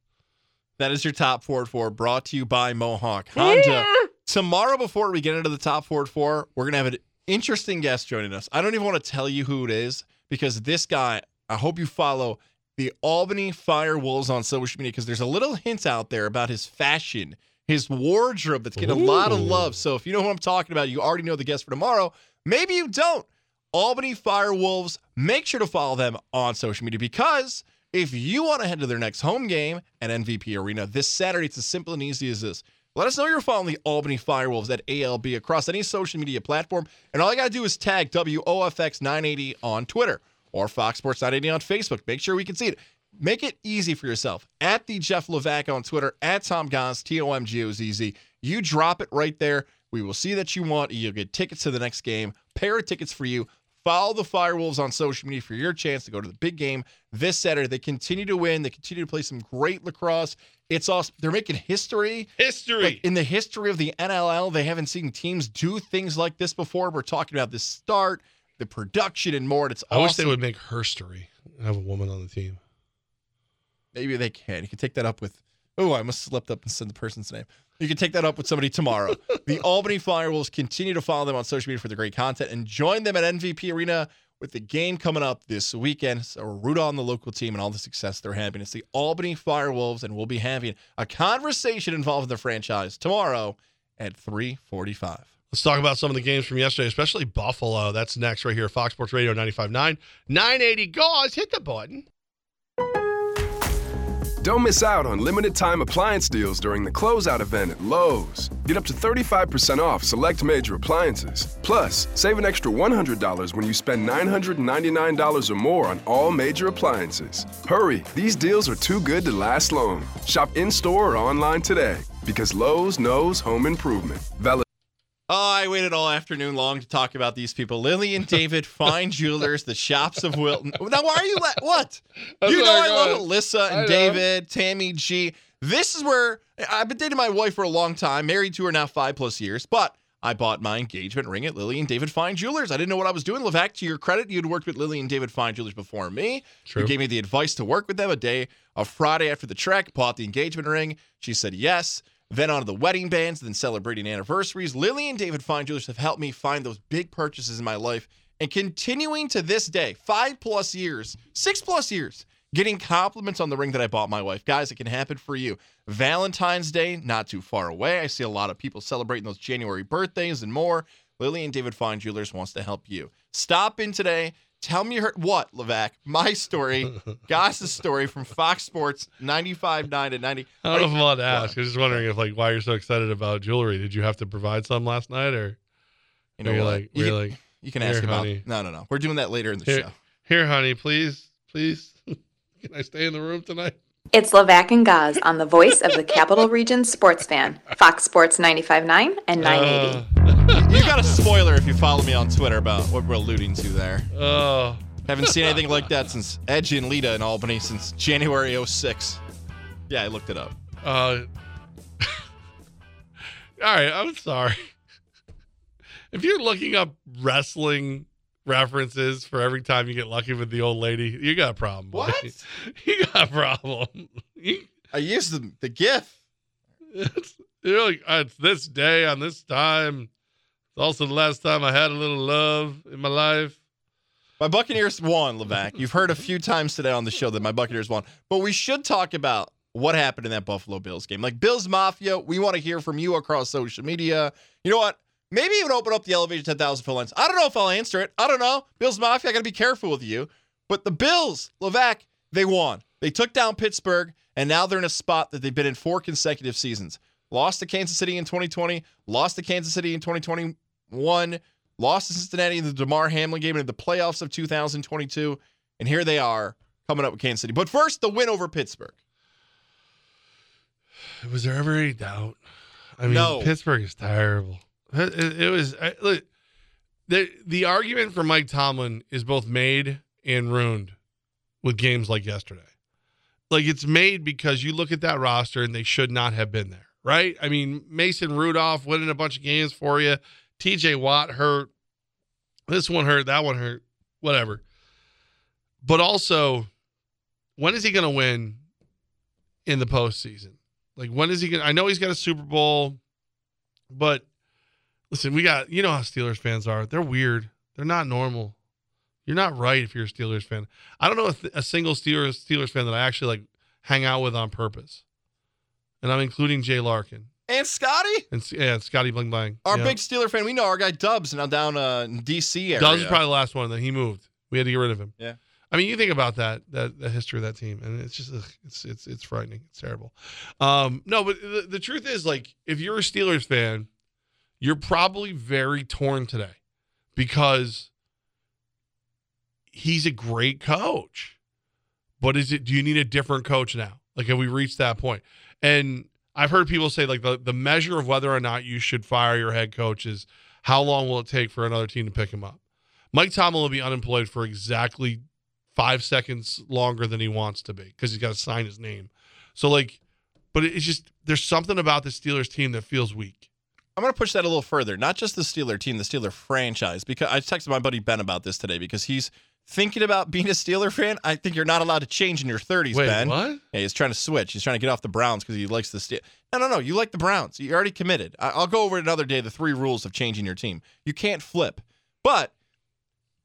That is your top four four brought to you by Mohawk Honda. Tomorrow, before we get into the top four four, we're gonna have an interesting guest joining us. I don't even want to tell you who it is because this guy, I hope you follow the Albany Fire Wolves on social media because there's a little hint out there about his fashion, his wardrobe that's getting a lot of love. So if you know who I'm talking about, you already know the guest for tomorrow. Maybe you don't. Albany Fire Wolves, make sure to follow them on social media because if you want to head to their next home game at MVP Arena this Saturday, it's as simple and easy as this. Let us know you're following the Albany Firewolves at ALB across any social media platform. And all you got to do is tag WOFX980 on Twitter or Fox Sports 980 on Facebook. Make sure we can see it. Make it easy for yourself. At the Jeff Levack on Twitter, at Tom Gozz, T O M G O Z Z. You drop it right there. We will see that you want. You'll get tickets to the next game, pair of tickets for you. Follow the Firewolves on social media for your chance to go to the big game this Saturday. They continue to win. They continue to play some great lacrosse. It's awesome. They're making history. History. Like, in the history of the NLL, they haven't seen teams do things like this before. We're talking about the start, the production, and more. And it's I awesome. wish they would make herstory. Have a woman on the team. Maybe they can. You can take that up with. Oh, I must have slipped up and said the person's name. You can take that up with somebody tomorrow. [laughs] the Albany Firewolves continue to follow them on social media for the great content and join them at MVP Arena with the game coming up this weekend. So root on the local team and all the success they're having. It's the Albany Firewolves, and we'll be having a conversation involving the franchise tomorrow at 345. Let's talk about some of the games from yesterday, especially Buffalo. That's next right here, Fox Sports Radio 95.9. 980 guys, hit the button. Don't miss out on limited time appliance deals during the closeout event at Lowe's. Get up to 35% off select major appliances. Plus, save an extra $100 when you spend $999 or more on all major appliances. Hurry, these deals are too good to last long. Shop in store or online today because Lowe's knows home improvement. Valid. Oh, I waited all afternoon long to talk about these people. Lily and David, [laughs] Fine Jewelers, the Shops of Wilton. Now, why are you la- what? [laughs] I'm you know I love. Alyssa and. David, Tammy G. This is where I've been dating my wife for a long time, married to her now five plus years, but I bought my engagement ring at Lily and David Fine Jewelers. I didn't know what I was doing. Levack, to your credit, you'd worked with Lily and David Fine Jewelers before me. True. You gave me the advice to work with them a day, a Friday after the trek, bought the engagement ring. She said yes. Then on to the wedding bands, then celebrating anniversaries. Lily and David Fine Jewelers have helped me find those big purchases in my life and continuing to this day, five plus years, six plus years, getting compliments on the ring that I bought my wife. Guys, it can happen for you. Valentine's Day, not too far away. I see a lot of people celebrating those January birthdays and more. Lily and David Fine Jewelers wants to help you. Stop in today. Tell me you heard what, Levack? My story, [laughs] Goz's story from Fox Sports 95.9 to 90. I don't know if I'm allowed to ask. I was just wondering if, like, why you're so excited about jewelry. Did you have to provide some last night, or You know you what? like, you, were can, you like, you can "Here, ask about. honey. No, no, no. We're doing that later in the Here, show. here, honey, please, please, [laughs] can I stay in the room tonight? It's Levack and Goz on the voice of the Capital Region sports fan, Fox Sports 95.9 and 980. You got a spoiler if you follow me on Twitter about what we're alluding to there. Oh, Haven't seen anything like that since Edge and Lita in Albany since January 06. Yeah, I looked it up. Uh, [laughs] all right, I'm sorry. If you're looking up wrestling references for every time you get lucky with the old lady, you got a problem. boy. What? [laughs] You got a problem. You- I used the, the GIF. It's, [laughs] you're like, "Uh, it's this day on this time. It's also the last time I had a little love in my life. My Buccaneers won, Levack. You've heard a few times today on the show that my Buccaneers won, but we should talk about what happened in that Buffalo Bills game. Like Bills Mafia, we want to hear from you across social media. You know what? Maybe even open up the Elevation 10,000 foot lines. I don't know if I'll answer it. I don't know. Bills Mafia, I got to be careful with you. But the Bills, Levack, they won. They took down Pittsburgh, and now they're in a spot that they've been in four consecutive seasons. Lost to Kansas City in 2020, lost to Kansas City in 2021, lost to Cincinnati in the Damar Hamlin game in the playoffs of 2022, and here they are coming up with Kansas City. But first, the win over Pittsburgh. [sighs] Was there ever any doubt? I mean, No. Pittsburgh is terrible. It, was look, the the argument for Mike Tomlin is both made and ruined with games like yesterday. Like it's made because you look at that roster and they should not have been there, right? I mean, Mason Rudolph winning a bunch of games for you. T.J. Watt hurt. This one hurt. That one hurt. Whatever. But also, when is he going to win in the postseason? Like when is he gonna I know he's got a Super Bowl, but Listen, we got you know how Steelers fans are. They're weird. They're not normal. You're not right if you're a Steelers fan. I don't know a, th- a single Steelers Steelers fan that I actually like hang out with on purpose, and I'm including Jay Larkin And Scotty, and yeah, Scotty Bling Bling. our Yeah. big Steeler fan, we know our guy Dubs now down uh, in DC area. Dobbs is probably the last one that he moved. We had to get rid of him. Yeah. I mean, you think about that that the history of that team, and it's just ugh, it's it's it's frightening. It's terrible. Um, no, but the, the truth is, like, if you're a Steelers fan, you're probably very torn today because he's a great coach. But is it? Do you need a different coach now? Like, have we reached that point? And I've heard people say like the the measure of whether or not you should fire your head coach is how long will it take for another team to pick him up. Mike Tomlin will be unemployed for exactly five seconds longer than he wants to be because he's got to sign his name. So like, but it's just there's something about the Steelers team that feels weak. I'm going to push that a little further. Not just the Steeler team, the Steeler franchise. Because I texted my buddy Ben about this today because he's thinking about being a Steeler fan. I think you're not allowed to change in your 30s, Wait, Ben. what? Yeah, he's trying to switch. He's trying to get off the Browns because he likes the Steel. No, no, no. You like the Browns. You're already committed. I- I'll go over it another day. The three rules of changing your team. You can't flip. But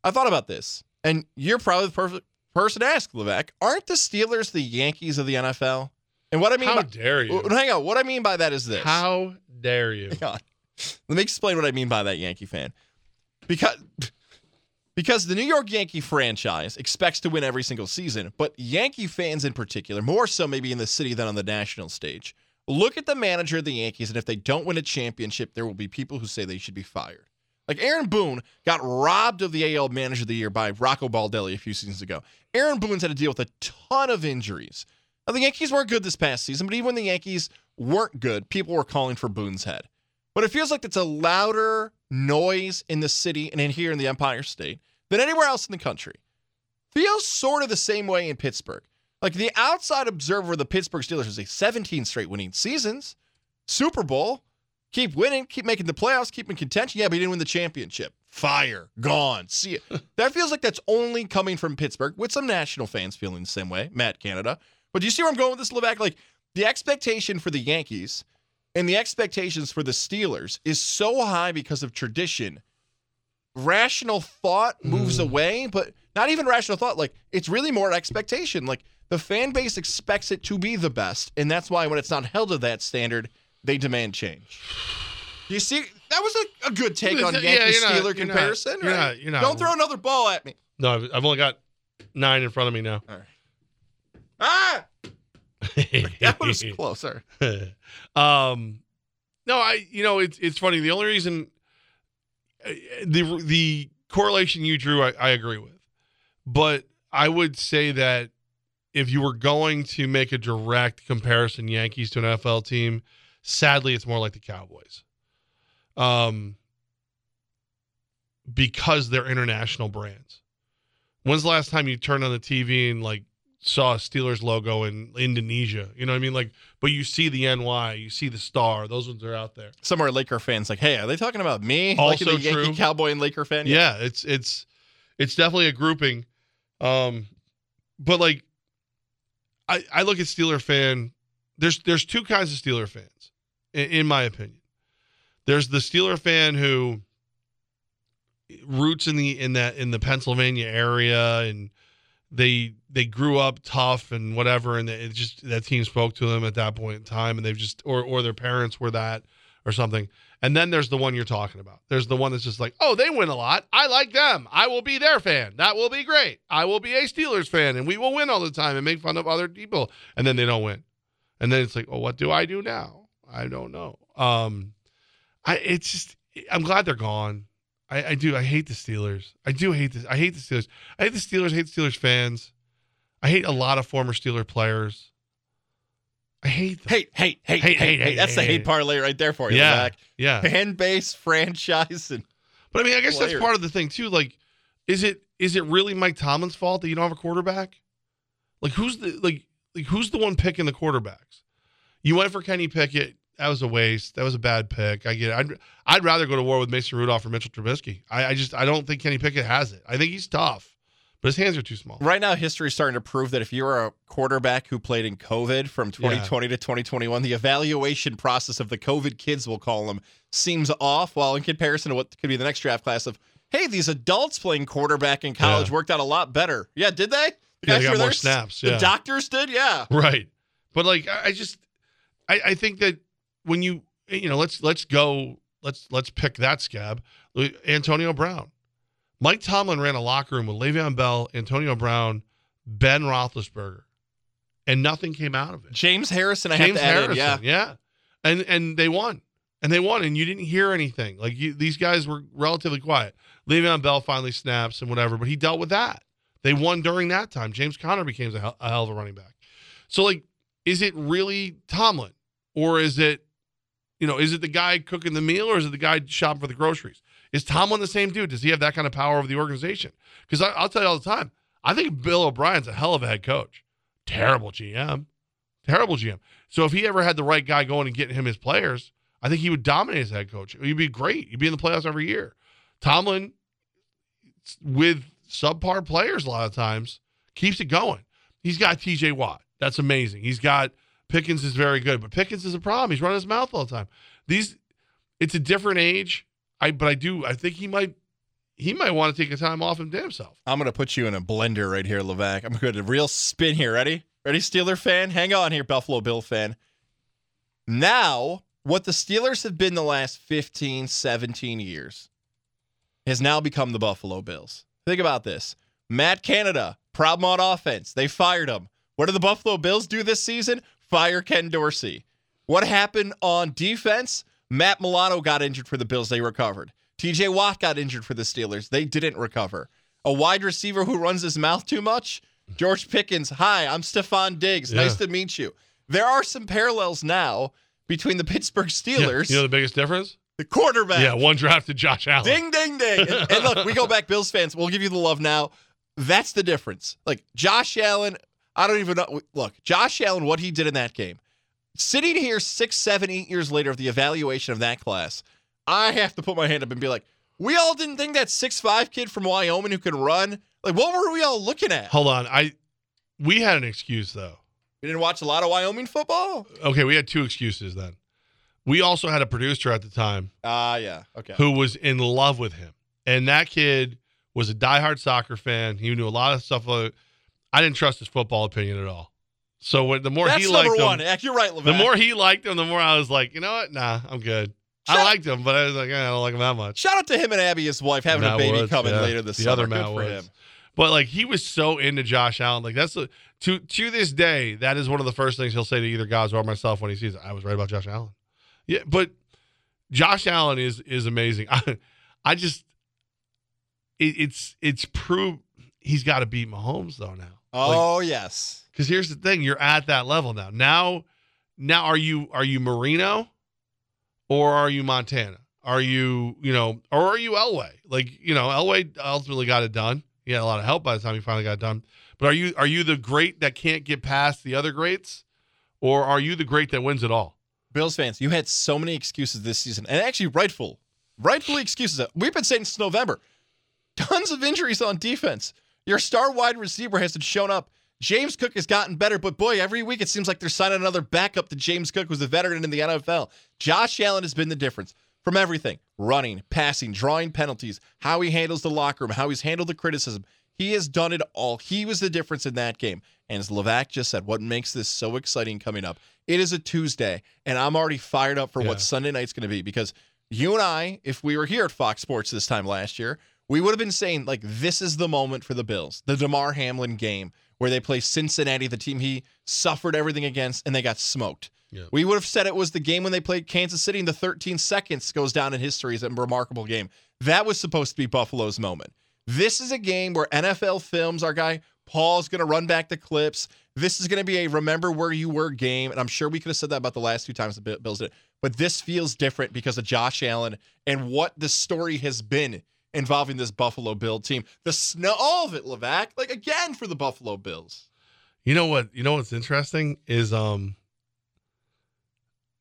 I thought about this, and you're probably the perfect person to ask, Levesque. Aren't the Steelers the Yankees of the NFL? And what I mean How by, dare you? Hang on. What I mean by that is this. How dare you? Let me explain what I mean by that Yankee fan. Because because the New York Yankee franchise expects to win every single season, but Yankee fans in particular, more so maybe in the city than on the national stage, look at the manager of the Yankees, and if they don't win a championship, there will be people who say they should be fired. Like Aaron Boone got robbed of the AL Manager of the Year by Rocco Baldelli a few seasons ago. Aaron Boone's had to deal with a ton of injuries. Now, the Yankees weren't good this past season, but even when the Yankees weren't good, people were calling for Boone's head. But it feels like it's a louder noise in the city and in here in the Empire State than anywhere else in the country. Feels sort of the same way in Pittsburgh. Like the outside observer of the Pittsburgh Steelers is a 17 straight winning seasons, Super Bowl, keep winning, keep making the playoffs, keep in contention. Yeah, but he didn't win the championship. Fire, gone. See it. [laughs] that feels like that's only coming from Pittsburgh, with some national fans feeling the same way. Matt Canada. But do you see where I'm going with this, Levack? Like the expectation for the Yankees and the expectations for the Steelers is so high because of tradition. Rational thought moves away, but not even rational thought. Like it's really more expectation. Like the fan base expects it to be the best, and that's why when it's not held to that standard, they demand change. You see, that was a, a good take on [laughs] Yeah, Yankee not- Steeler not- comparison. you're right? not- you're not- Don't throw another ball at me. No, I've, I've only got nine in front of me now. Ah, that was [laughs] closer. um, no, I you know it's it's funny. The only reason uh, the the correlation you drew, I, I agree with, but I would say that if you were going to make a direct comparison, Yankees to an NFL team, sadly, it's more like the Cowboys, um, because they're international brands. When's the last time you turned on the TV and like saw a Steelers logo in Indonesia? You know what I mean? Like, but you see the NY, you see the star. Those ones are out there. Some are Laker fans like, hey, are they talking about me? Also like the Yankee true. Cowboy and Laker fan? Yeah, it's it's it's definitely a grouping. Um, but like, I I look at Steeler fan. There's there's two kinds of Steeler fans, in, in my opinion. There's the Steeler fan who roots in the in that in the Pennsylvania area and they they grew up tough and whatever and it just that team spoke to them at that point in time and they've just or or their parents were that or something and then there's the one you're talking about there's the one that's just like oh they win a lot i like them i will be their fan that will be great i will be a steelers fan and we will win all the time and make fun of other people and then they don't win and then it's like oh what do i do now i don't know um i it's just i'm glad they're gone I, I do. I hate the Steelers. I do hate this. I hate the Steelers. I hate the Steelers. I hate the Steelers fans. I hate a lot of former Steeler players. I hate them. Hate, hate, hate, hate, hate, hate. That's the hate parlay right there for you. Yeah, Zach. yeah. Fan base, franchise, and But I mean, I guess that's part of the thing too. Like, is it is it really Mike Tomlin's fault that you don't have a quarterback? Like, who's the like like who's the one picking the quarterbacks? You went for Kenny Pickett. That was a waste. That was a bad pick. I get it. I'd, I'd rather go to war with Mason Rudolph or Mitchell Trubisky. I, I just I don't think Kenny Pickett has it. I think he's tough, but his hands are too small. Right now, history is starting to prove that if you're a quarterback who played in COVID from 2020 to 2021, the evaluation process of the COVID kids, we'll call them, seems off. While in comparison to what could be the next draft class of, hey, these adults playing quarterback in college Yeah. worked out a lot better. Yeah, did they? The Yeah, they got more there, snaps, The doctors did, yeah. Right. But like I I just I, I think that when you you know, let's let's go let's let's pick that scab. Antonio Brown. Mike Tomlin ran a locker room with Le'Veon Bell, Antonio Brown, Ben Roethlisberger, and nothing came out of it. James Harrison, I James have to add Harrison, in, yeah. yeah, and and they won, and they won, and you didn't hear anything. Like you, these guys were relatively quiet. Le'Veon Bell finally snaps and whatever, but he dealt with that. They won during that time. James Conner became a hell, a hell of a running back. So like, is it really Tomlin, or is it, you know, is it the guy cooking the meal, or is it the guy shopping for the groceries? Is Tomlin the same dude? Does he have that kind of power over the organization? Because I'll tell you all the time, I think Bill O'Brien's a hell of a head coach. Terrible GM. Terrible GM. So if he ever had the right guy going and getting him his players, I think he would dominate as head coach. He'd be great. He'd be in the playoffs every year. Tomlin, with subpar players a lot of times, keeps it going. He's got TJ Watt. That's amazing. He's got Pickens is very good, but Pickens is a problem. He's running his mouth all the time. These it's a different age. I but I do I think he might he might want to take a time off and damn himself. I'm to put you in a blender right here, Levack. I'm going to do a real spin here. Ready? Ready, Steeler fan? Hang on here, Buffalo Bill fan. Now, what the Steelers have been the last 15, 17 years has now become the Buffalo Bills. Think about this. Matt Canada, problem on offense. They fired him. What do the Buffalo Bills do this season? Fire Ken Dorsey. What happened on defense? Matt Milano got injured for the Bills. They recovered. TJ Watt got injured for the Steelers. They didn't recover. A wide receiver who runs his mouth too much? George Pickens. Hi, I'm Stefon Diggs. Yeah. Nice to meet you. There are some parallels now between the Pittsburgh Yeah. Steelers, You know the biggest difference? the quarterback. Yeah, one drafted Josh Allen. Ding, ding, ding. And, and look, we go back, Bills fans. We'll give you the love now. That's the difference. Like Josh Allen, I don't even know. Look, Josh Allen, what he did in that game. Sitting here six, seven, eight years later of the evaluation of that class, I have to put my hand up and be like, we all didn't think that six five kid from Wyoming who could run. Like, what were we all looking at? Hold on. I we had an excuse though. We didn't watch a lot of Wyoming football? Okay, we had two excuses then. We also had a producer at the time Ah, yeah. Okay. who was in love with him. And that kid was a diehard soccer fan. He knew a lot of stuff. uh, I didn't trust his football opinion at all. So when, the more That's he liked number him, one. Heck, You're right, Levack. the more he liked him, the more I was like, you know what? Nah, I'm good. I liked him, but I was like, eh, I don't like him that much. Shout out to him and Abby, his wife, having Matt a baby Woods, coming yeah. later this the summer. other Good Matt for Woods. him. But like he was so into Josh Allen. Like that's the to to this day, that is one of the first things he'll say to either guys or myself when he sees it. I was right about Josh Allen. Yeah, but Josh Allen is is amazing. [laughs] I I just it, it's it's proved he's got to beat Mahomes though now. Oh, yes. Because here's the thing, you're at that level now. Now, now are you are you Marino, or are you Montana? Are you you know, or are you Elway? Like you know, Elway ultimately got it done. He had a lot of help by the time he finally got done. But are you are you the great that can't get past the other greats, or are you the great that wins it all? Bills fans, you had so many excuses this season, and actually rightful, rightfully excuses. We've been saying since November. Tons of injuries on defense. Your star wide receiver hasn't shown up. James Cook has gotten better, but boy, every week it seems like they're signing another backup to James Cook, who's a veteran in the NFL. Josh Allen has been the difference from everything running, passing, drawing penalties, how he handles the locker room, how he's handled the criticism. He has done it all. He was the difference in that game. And as Levack just said, what makes this so exciting coming up? It is a Tuesday, and I'm already fired up for Yeah. what Sunday night's going to be because you and I, if we were here at Fox Sports this time last year, we would have been saying, like, this is the moment for the Bills, the Damar Hamlin game where they play Cincinnati, the team he suffered everything against, and they got smoked. Yeah. We would have said it was the game when they played Kansas City, and the 13 seconds goes down in history as a remarkable game. That was supposed to be Buffalo's moment. This is a game where NFL films, our guy Paul's going to run back the clips. This is going to be a remember where you were game. And I'm sure we could have said that about the last two times the Bi- Bills did it. But this feels different because of Josh Allen and what the story has been involving this Buffalo Bill team. The snow, all of it, Levack, like again for the Buffalo Bills. You know what? You know what's interesting is um.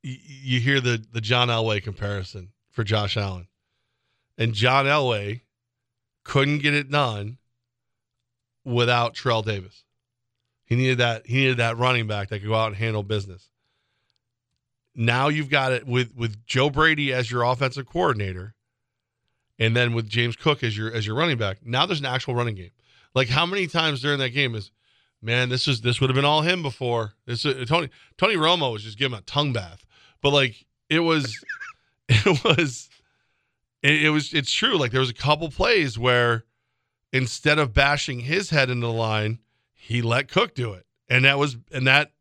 You hear the the John Elway comparison for Josh Allen, and John Elway couldn't get it done without Terrell Davis. He needed that. He needed that running back that could go out and handle business. Now you've got it with with Joe Brady as your offensive coordinator, and then with James Cook as your as your running back. Now there's an actual running game. Like how many times during that game is, man, this is this would have been all him before. This uh, Tony Tony Romo was just giving a tongue bath, but like it was, [laughs] it was, it, it was. It's true. Like there was a couple plays where instead of bashing his head into the line, he let Cook do it, and that was and that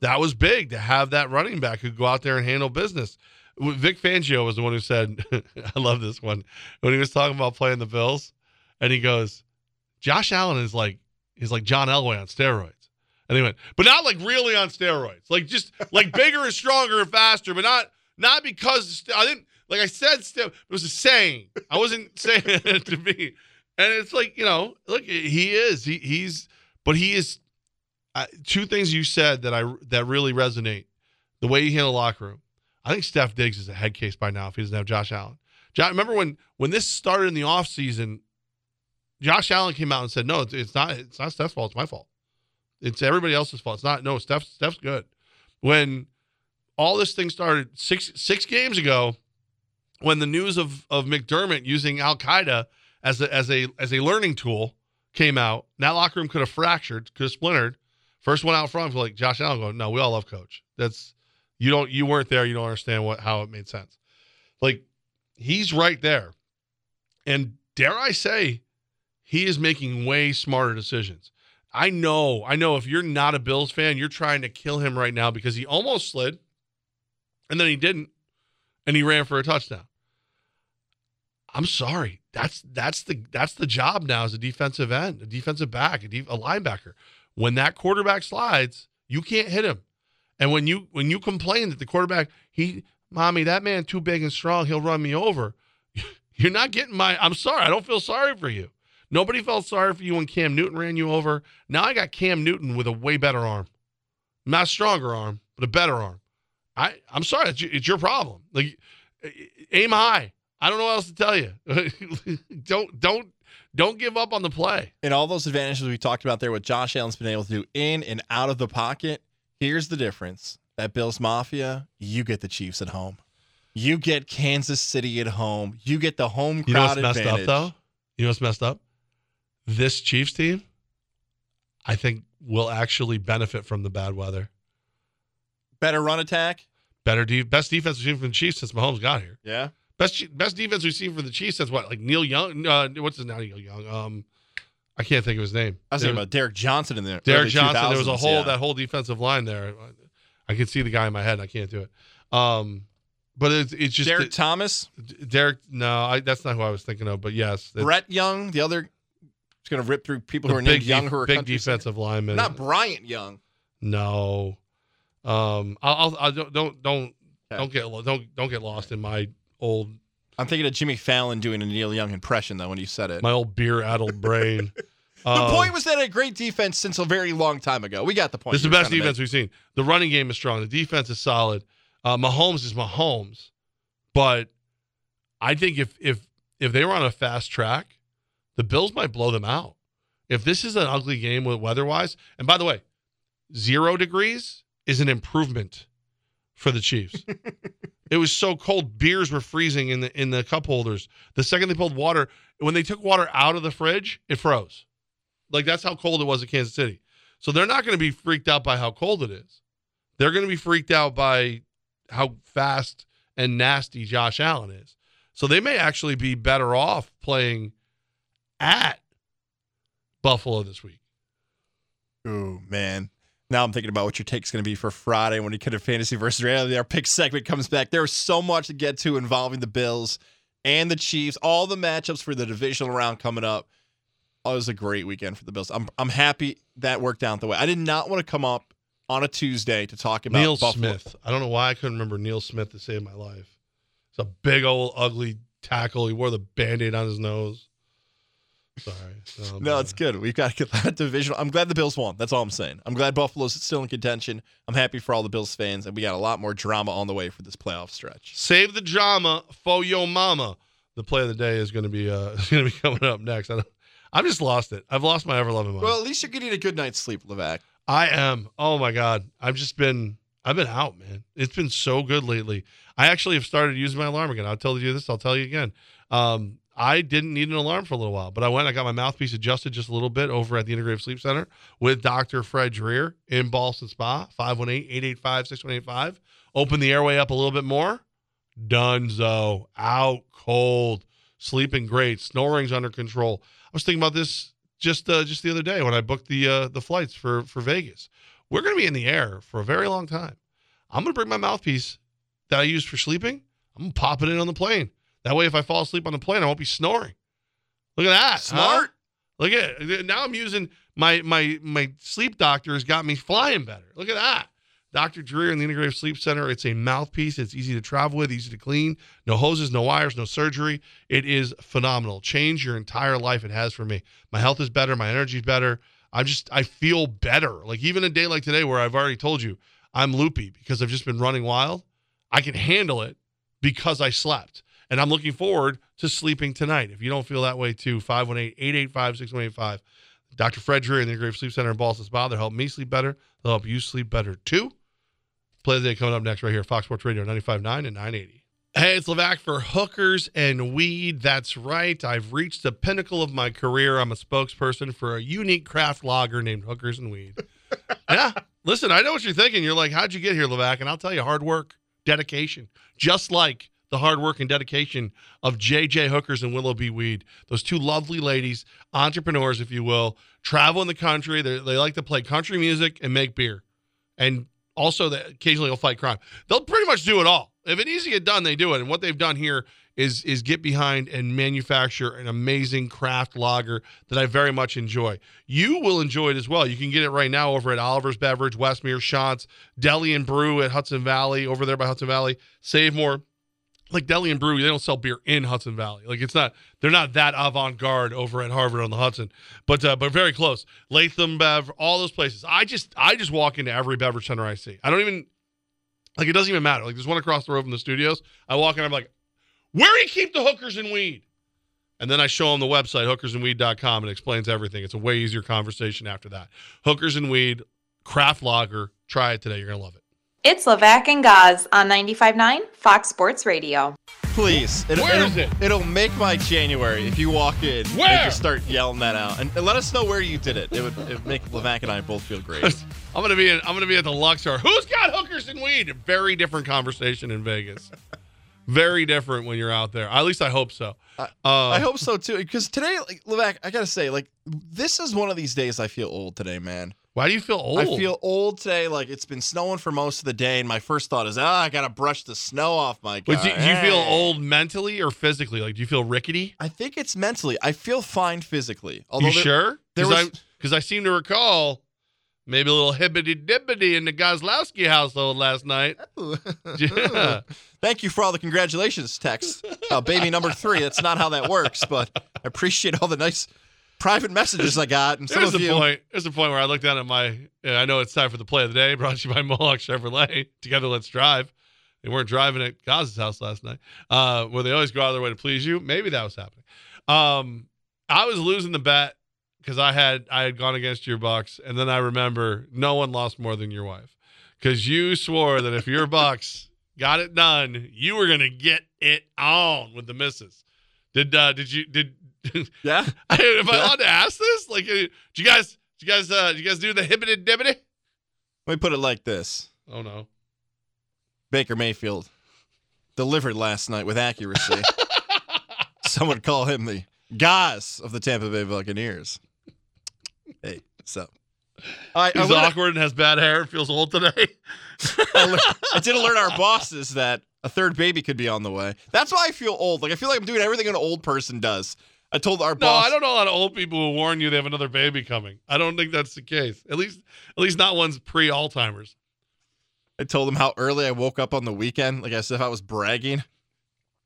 that was big to have that running back who go out there and handle business. Vic Fangio was the one who said, [laughs] "I love this one," when he was talking about playing the Bills, and he goes, "Josh Allen is like he's like John Elway on steroids." And he went, but not like really on steroids, like just like bigger and stronger and faster, but not not because I didn't like I said. It was a saying. I wasn't [laughs] saying it to be, and it's like you know, look, he is he he's, but he is. Uh, two things you said that I that really resonate: the way he handled the locker room. I think Steph Diggs is a head case by now if he doesn't have Josh Allen. Josh, remember when when this started in the offseason, Josh Allen came out and said, "No, it's, not. It's not Steph's fault. It's my fault. It's everybody else's fault. It's not. No, Steph. Steph's good." When all this thing started six six games ago, when the news of of McDermott using Al Qaeda as a as a as a learning tool came out, that locker room could have fractured, could have splintered. First one out front like Josh Allen going, "No, we all love Coach. That's you don't you weren't there. You don't understand what how it made sense. Like he's right there, and dare I say, he is making way smarter decisions. I know, I know. If you're not a Bills fan, you're trying to kill him right now because he almost slid, and then he didn't, and he ran for a touchdown. I'm sorry. That's that's the that's the job now as a defensive end, a defensive back, a, def, a linebacker. When that quarterback slides, you can't hit him. And when you when you complain that the quarterback, he, mommy, that man too big and strong, he'll run me over. [laughs] You're not getting my. I'm sorry. I don't feel sorry for you. Nobody felt sorry for you when Cam Newton ran you over. Now I got Cam Newton with a way better arm, not stronger arm, but a better arm. I I'm sorry. It's, it's your problem. Like aim high. I don't know what else to tell you. [laughs] don't don't don't give up on the play. And all those advantages we talked about there, what Josh Allen's been able to do in and out of the pocket. Here's the difference. That Bills Mafia, you get the Chiefs at home. You get Kansas City at home. You get the home crowd you know what's messed advantage. up though? You know what's messed up? This Chiefs team, I think, will actually benefit from the bad weather. Better run attack. Better de- best defense we've seen from the Chiefs since Mahomes got here. Yeah. Best best defense we've seen from the Chiefs since what? Like Neil Young. Uh, what's his name? Neil Young. Um, I can't think of his name. I was thinking about Derrick Johnson in there. Derrick Johnson. There was a whole yeah. that whole defensive line there. I can see the guy in my head. And I can't do it. Um, but it's it's just Derek it- Thomas, Derek. No, I, that's not who I was thinking of. But yes, Brett Young, the other. It's going to rip through people who are big named Young who are big defensive lineman. Not Bryant Young. No. Um, I'll, I'll, I'll don't don't don't don't get don't don't get lost in my old I'm thinking of Jimmy Fallon doing a Neil Young impression though when you said it. my old beer addled brain. [laughs] the Um, point was that a great defense since a very long time ago. We got the point. This is the best defense we've seen. The running game is strong. The defense is solid. Uh, Mahomes is Mahomes, but I think if if if they were on a fast track, the Bills might blow them out. If this is an ugly game with weather-wise, and by the way, zero degrees is an improvement for the Chiefs. [laughs] it was so cold, beers were freezing in the in the cup holders. The second they pulled water, when they took water out of the fridge, it froze. Like that's how cold it was in Kansas City. So they're not going to be freaked out by how cold it is. They're going to be freaked out by how fast and nasty Josh Allen is. So they may actually be better off playing at Buffalo this week. Oh man. Now I'm thinking about what your take's going to be for Friday when we could have fantasy versus reality. Our pick segment comes back. There's so much to get to involving the Bills and the Chiefs. All the matchups for the divisional round coming up. Oh, it was a great weekend for the Bills. I'm I'm happy that worked out the way. I did not want to come up on a Tuesday to talk about Neil Buffalo. Smith. I don't know why I couldn't remember Neil Smith to save my life. It's a big old ugly tackle. He wore the band-aid on his nose. Sorry. [laughs] No, it's good. We've got to get that division. I'm glad the Bills won. That's all I'm saying. I'm glad Buffalo's still in contention. I'm happy for all the Bills fans, and we got a lot more drama on the way for this playoff stretch. Save the drama for your mama. The play of the day is going to be uh, [laughs] is going to be coming up next. I don't, I've just lost it. I've lost my ever loving mind. Well, at least you're getting a good night's sleep, Levack. I am. Oh my god. I've just been I've been out, man. It's been so good lately. I actually have started using my alarm again. I'll tell you this, I'll tell you again. Um, I didn't need an alarm for a little while, but I went, I got my mouthpiece adjusted just a little bit over at the Integrative Sleep Center with Dr. Fred Dreer in Ballston Spa, 518-885-6185. Open the airway up a little bit more. Dunzo. Out cold. Sleeping great. Snoring's under control. I was thinking about this just uh, just the other day when I booked the uh, the flights for for Vegas. We're going to be in the air for a very long time. I'm going to bring my mouthpiece that I use for sleeping. I'm going to pop it in on the plane. That way, if I fall asleep on the plane, I won't be snoring. Look at that. Smart. Huh? Look at it. Now I'm using my my my sleep doctor has got me flying better. Look at that. Dr. Dreer in the Integrative Sleep Center. It's a mouthpiece. It's easy to travel with, easy to clean. No hoses, no wires, no surgery. It is phenomenal. Change your entire life. It has for me. My health is better. My energy is better. I'm just, I feel better. Like even a day like today where I've already told you I'm loopy because I've just been running wild, I can handle it because I slept. And I'm looking forward to sleeping tonight. If you don't feel that way too, 518 885 6185. Dr. Fred Dreer in the Integrative Sleep Center in Ballston Spa. They'll help me sleep better. They'll help you sleep better too. Play the day coming up next right here, Fox Sports Radio 95.9 and 980. Hey, it's Levack for Hookers and Weed. That's right. I've reached the pinnacle of my career. I'm a spokesperson for a unique craft lager named Hookers and Weed. [laughs] yeah. Listen, I know what you're thinking. You're like, how'd you get here, Levack? And I'll tell you, hard work, dedication, just like the hard work and dedication of JJ Hookers and Willow B Weed. Those two lovely ladies, entrepreneurs, if you will, travel in the country. They, they like to play country music and make beer. And also, they occasionally will fight crime. They'll pretty much do it all. If it needs to get done, they do it. And what they've done here is is get behind and manufacture an amazing craft lager that I very much enjoy. You will enjoy it as well. You can get it right now over at Oliver's Beverage, Westmere, Shots, Deli and Brew at Hudson Valley, over there by Hudson Valley. Save more like Deli and Brew, they don't sell beer in Hudson Valley. Like it's not, they're not that avant garde over at Harvard on the Hudson, but uh, but very close. Latham Bev, all those places. I just I just walk into every beverage center I see. I don't even like it doesn't even matter. Like there's one across the road from the studios. I walk in, I'm like, where do you keep the hookers and weed? And then I show them the website, hookersandweed.com. And it explains everything. It's a way easier conversation after that. Hookers and Weed, craft lager. Try it today. You're to love it. It's Levack and Goz on 95.9 Fox Sports Radio. Please. It'll, Where it'll, is it? It'll make my January if you walk in Where? and just start yelling that out. And, and let us know where you did it. It would, it would make Levack and I both feel great. [laughs] I'm gonna be in, I'm gonna be at the Luxor. Who's got hookers and weed? Very different conversation in Vegas. [laughs] Very different when you're out there. At least I hope so. Uh, I hope so too. Because today, like, Levack, I gotta say, like, this is one of these days I feel old today, man. Why do you feel old? I feel old today. Like it's been snowing for most of the day, and my first thought is, ah, I gotta brush the snow off my car. But do, do you feel old mentally or physically? Like, do you feel rickety? I think it's mentally. I feel fine physically. Although you there- sure? Because I, I seem to recall maybe a little hibbity dibbity in the Gozlowski household last night. [laughs] Yeah. Thank you for all the congratulations texts. Uh, baby number three. That's not how that works, but I appreciate all the nice private messages I got. And some There's of a you, point. There's a point where I look down at my. I know it's time for the play of the day. [laughs] Brought to you by Mohawk Chevrolet. Together, let's drive. They weren't driving at Goz's house last night, uh, where they always go out of their way to please you. Maybe that was happening. Um, I was losing the bet because I had I had gone against your Bucs, and then I remember no one lost more than your wife because you swore that if your Bucs got it done, you were gonna get it on with the misses. Did uh, did you did? [laughs] yeah. Am I allowed to ask this? Like, do you guys, do you guys, uh, did you guys do the hibbity dibbity? Let me put it like this: Oh no. Baker Mayfield delivered last night with accuracy. [laughs] Some would call him the Goz of the Tampa Bay Buccaneers. Hey, so I, I, He's learned- awkward and has bad hair and feels old today. I, learned- [laughs] I did alert our bosses that a third baby could be on the way. That's why I feel old. Like I feel like I'm doing everything an old person does. I told our No, boss. No, I don't know a lot of old people who warn you they have another baby coming. I don't think that's the case. At least, at least not one's pre Alzheimer's. I told him how early I woke up on the weekend, like as if I was bragging.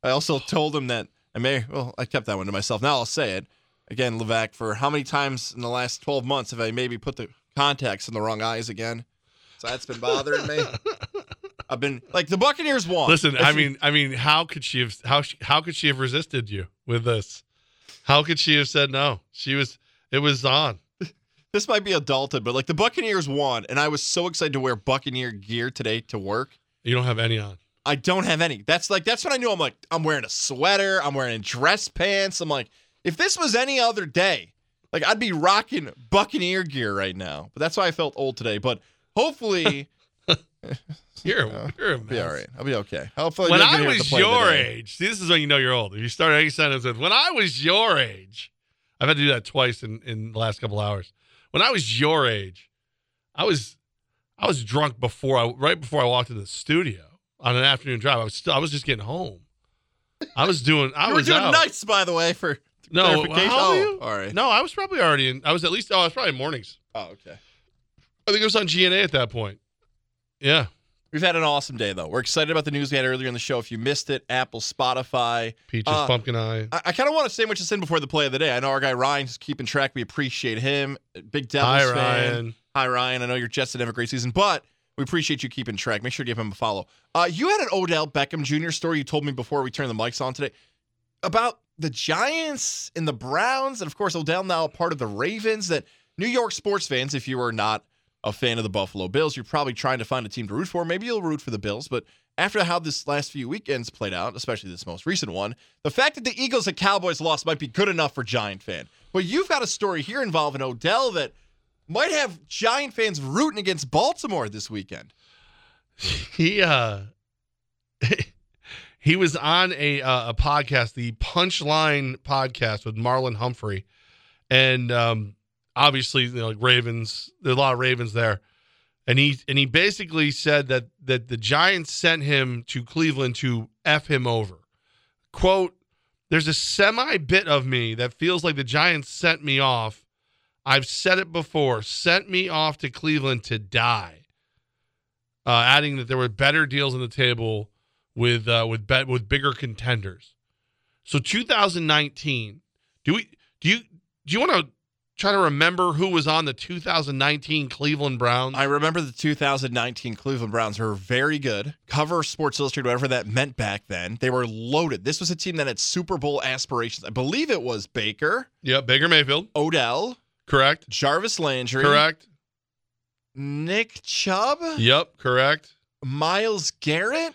I also told him that I may. Well, I kept that one to myself. Now I'll say it again, Levack. For how many times in the last 12 months have I maybe put the contacts in the wrong eyes again? So that's been bothering me. [laughs] I've been like the Buccaneers won. Listen, I mean, I mean, how could she have how she, how could she have resisted you with this? How could she have said no? She was. It was on. This might be adulthood, but like the Buccaneers won, and I was so excited to wear Buccaneer gear today to work. You don't have any on. I don't have any. That's like that's when I knew I'm like I'm wearing a sweater, I'm wearing dress pants. I'm like, if this was any other day, like I'd be rocking Buccaneer gear right now. But that's why I felt old today. But hopefully, [laughs] You're, [laughs] you're a I'll be all right. I'll be okay. Hopefully, when I here at the was play of the your age, see, this is when you know you're old. If you start any sentence with "When I was your age," I've had to do that twice in in the last couple hours. When I was your age, I was I was drunk before I right before I walked into the studio on an afternoon drive. I was still I was just getting home. I was doing I was doing out. nights, by the way, for No, clarification. how old oh, all right. No, I was probably already in. I was at least. Oh, I was probably in mornings. Oh, okay. I think it was on GNA at that point. Yeah. We've had an awesome day, though. We're excited about the news we had earlier in the show. If you missed it, Apple, Spotify. Peaches, Uh, pumpkin eye. I, I kind of want to say much this in before the play of the day. I know our guy Ryan's keeping track. We appreciate him. Big Devils Hi, fan. Ryan. Hi, Ryan. I know your Jets didn't have a great season, but we appreciate you keeping track. Make sure to give him a follow. Uh, you had an Odell Beckham Jr. story you told me before we turned the mics on today about the Giants and the Browns, and of course Odell now part of the Ravens. That New York sports fans, if you are not a fan of the Buffalo Bills, you're probably trying to find a team to root for. Maybe you'll root for the Bills, but after how this last few weekends played out, especially this most recent one, the fact that the Eagles and Cowboys lost might be good enough for Giant fan. But you've got a story here involving Odell that might have Giant fans rooting against Baltimore this weekend. [laughs] he uh [laughs] he was on a uh, a podcast the punchline podcast with marlon humphrey and um obviously you know like ravens there's a lot of ravens there. And he and he basically said that that the giants sent him to cleveland to f him over. Quote there's a semi bit of me that feels like the giants sent me off. I've said it before sent me off to cleveland to die. Uh, adding that there were better deals on the table with uh, with bet with bigger contenders. So 2019, do we do you do you want to try to remember who was on the 2019 Cleveland Browns? I remember the 2019 Cleveland Browns were very good. Cover Sports Illustrated, whatever that meant back then. They were loaded. This was a team that had Super Bowl aspirations. I believe it was Baker, yeah, Baker Mayfield, Odell, correct, Jarvis Landry, correct, Nick Chubb, yep, correct. Myles Garrett.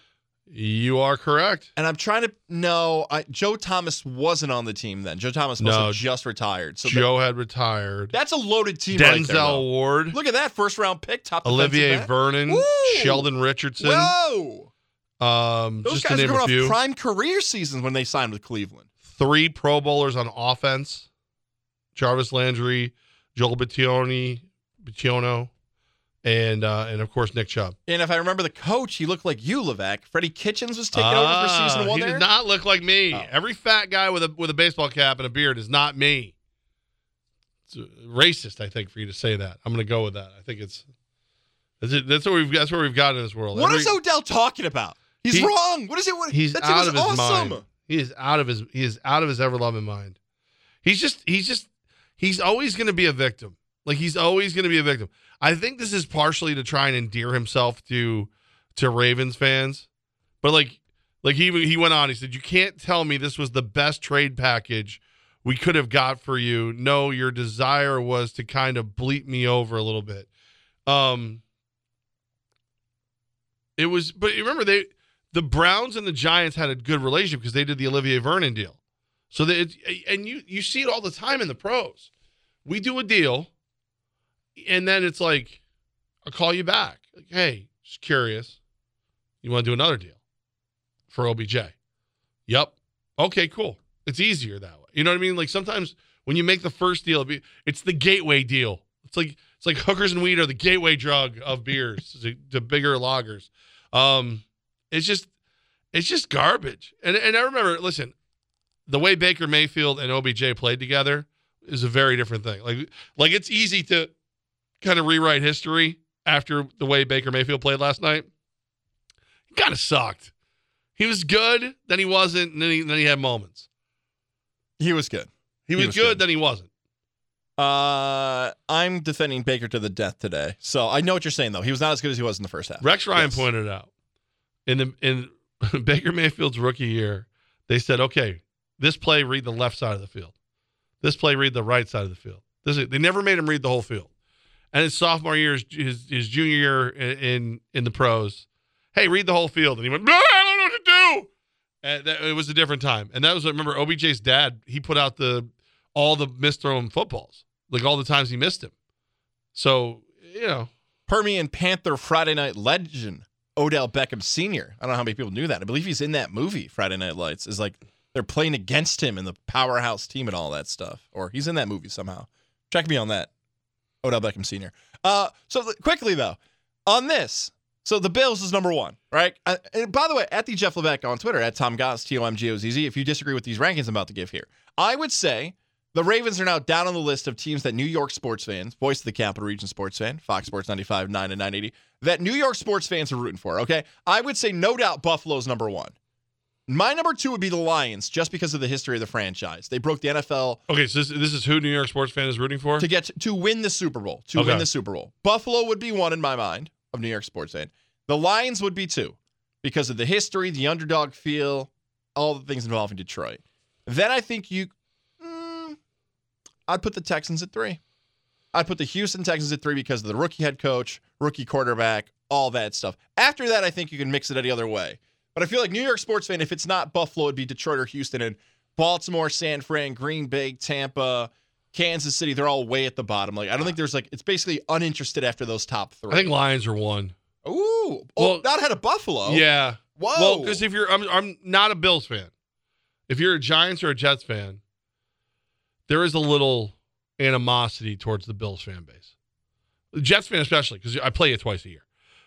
You are correct. And I'm trying to no, I, Joe Thomas wasn't on the team then. Joe Thomas must No. have just retired. So Joe had retired. that's a loaded team. right there, Denzel. Ward, Look at that first round pick, top Olivier. Vernon, Woo! Sheldon Richardson. Whoa, Um, those guys are going off prime career seasons when they signed with Cleveland. three Pro Bowlers on offense: Jarvis Landry, Joel Bitonio, Bitonio, and uh, and of course Nick Chubb. And if I remember the coach, he looked like you, Levack. Freddie Kitchens was taking over for Ah, season one He there. did not look like me. Oh. Every fat guy with a with a baseball cap and a beard is not me. It's racist, I think, for you to say that. I'm going to go with that. I think it's that's, it, that's where we've that's where we've got in this world. What Every- is Odell talking about? He's He- wrong. What is it? What, He's out of his awesome. mind. He is out of his he is out of his ever loving mind. He's just he's just he's always going to be a victim. Like he's always going to be a victim. I think this is partially to try and endear himself to to Ravens fans. But like like he he went on he said you can't tell me this was the best trade package we could have got for you. No, your desire was to kind of bleep me over a little bit. Um it was but remember they the Browns and the Giants had a good relationship because they did the Olivier Vernon deal. So that and you you see it all the time in the pros. We do a deal, and then it's like, I'll call you back. Like, hey, just curious. You want to do another deal for OBJ? Yep. Okay, cool. It's easier that way. You know what I mean? Like sometimes when you make the first deal, it's the gateway deal. It's like it's like hookers and weed are the gateway drug of beers [laughs] to, to bigger lagers. Um, it's just it's just garbage. And and I remember, listen, the way Baker Mayfield and OBJ played together is a very different thing. Like like it's easy to kind of rewrite history after the way Baker Mayfield played last night. He kind of sucked. He was good, then he wasn't, and then he then he had moments. He was good. He, He was, was good, good. then he wasn't. Uh, I'm defending Baker to the death today. So I know what you're saying though. He was not as good as he was in the first half. Rex Ryan Yes. pointed out in the in [laughs] Baker Mayfield's rookie year. They said, "Okay, this play read the left side of the field." This play, read the right side of the field. This is, they never made him read the whole field. And his sophomore year, his, his, junior year in, in the pros, hey, read the whole field, and he went, "No, I don't know what to do. That, it was a different time, and that was remember OBJ's dad. He put out the all the misthrown footballs, like all the times he missed him. So you know, Permian Panther Friday Night Legend Odell Beckham Sr. I don't know how many people knew that. I believe he's in that movie Friday Night Lights. Is like they're playing against him in the powerhouse team and all that stuff, or he's in that movie somehow. Check me on that. Odell Beckham Sr. Uh, so quickly though, on this, so the Bills is number one, right? Uh, and by the way, at the Jeff Levack on Twitter, at Tom Gozz, T O M G O Z Z, if you disagree with these rankings I'm about to give here, I would say the Ravens are now down on the list of teams that New York sports fans, voice of the Capital Region sports fan, Fox Sports 95, 9 and 980, that New York sports fans are rooting for, okay? I would say no doubt Buffalo's number one. My number two would be the Lions, just because of the history of the franchise. They broke the NFL okay. So this, this is who New York sports fan is rooting for to get to, to win the Super Bowl. To Okay. win the Super Bowl, Buffalo would be one in my mind of New York sports fan. The Lions would be two because of the history, the underdog feel, all the things involving Detroit. Then I think you, mm, I'd put the Texans at three. I'd put the Houston Texans at three because of the rookie head coach, rookie quarterback, all that stuff. After that, I think you can mix it any other way. But I feel like New York sports fan, if it's not Buffalo, it'd be Detroit or Houston, and Baltimore, San Fran, Green Bay, Tampa, Kansas City. They're all way at the bottom. Like I don't think there's like it's basically uninterested after those top three. I think Lions are one. Ooh, oh, not ahead of Buffalo. Yeah. Whoa. Well, because if you're, I'm, I'm not a Bills fan. If you're a Giants or a Jets fan, there is a little animosity towards the Bills fan base. The Jets fan especially, because I play it twice a year.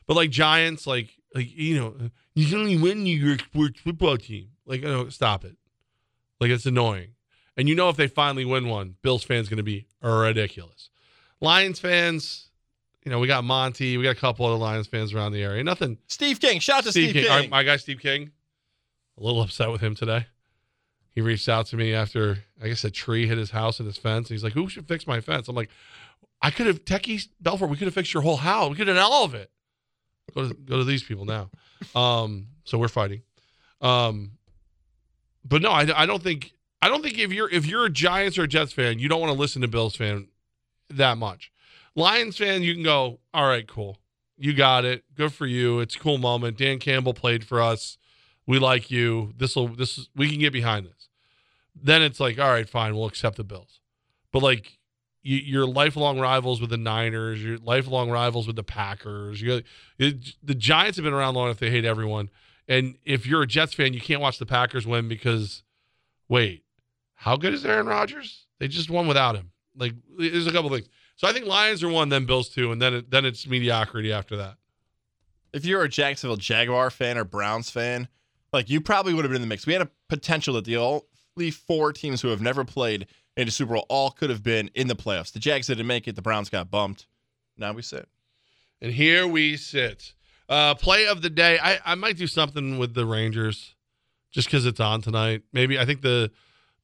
But like Giants, like like you know, you can only win New York sports football team. Like, oh, stop it. Like it's annoying. And you know if they finally win one, Bills fans going to be ridiculous. Lions fans, you know, we got Monty, we got a couple other Lions fans around the area. Nothing. Steve King, shout out to Steve, King. Our- my guy Steve King. A little upset with him today. He reached out to me after I guess a tree hit his house and his fence. And He's like, "Who should fix my fence?" I'm like, "I could have Techie Belfort. We could have fixed your whole house. We could have done all of it. Go to go to these people now." Um, so we're fighting. Um, but no, I, I don't think I don't think if you're if you're a Giants or a Jets fan, you don't want to listen to Bills fan that much. Lions fan, you can go, all right, cool. You got it. Good for you. It's a cool moment. Dan Campbell played for us. We like you. This will this is we can get behind this. Then it's like, all right, fine, we'll accept the Bills. But like you, you're lifelong rivals with the Niners. You're lifelong rivals with the Packers. You it, the Giants have been around long enough. They hate everyone. And if you're a Jets fan, you can't watch the Packers win because, wait, how good is Aaron Rodgers? They just won without him. Like there's a couple things. So I think Lions are one, then Bills two, and then it, then it's mediocrity after that. If you're a Jacksonville Jaguar fan or Browns fan, like you probably would have been in the mix. We had a potential that the only four teams who have never played in the Super Bowl all could have been in the playoffs. The Jags didn't make it. The Browns got bumped. Now we sit. And here we sit. Uh, play of the day. I, I might do something with the Rangers just because it's on tonight. Maybe I think the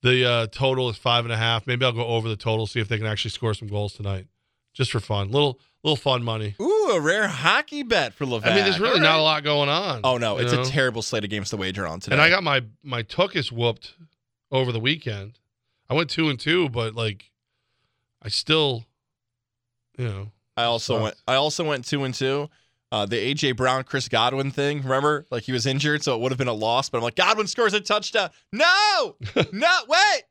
the uh, total is five and a half. Maybe I'll go over the total, see if they can actually score some goals tonight, just for fun. Little little fun money. Ooh, a rare hockey bet for Levack. I mean, there's really All not a lot going on. Oh no, it's know? a terrible slate of games to wager on today. And I got my my Tookus whooped over the weekend. I went two and two, but like, I still, you know, I also sucked. went. I also went two and two. Uh, the AJ Brown, Chris Godwin thing. Remember, like he was injured, so it would have been a loss. But I'm like, Godwin scores a touchdown. No, [laughs] no, wait.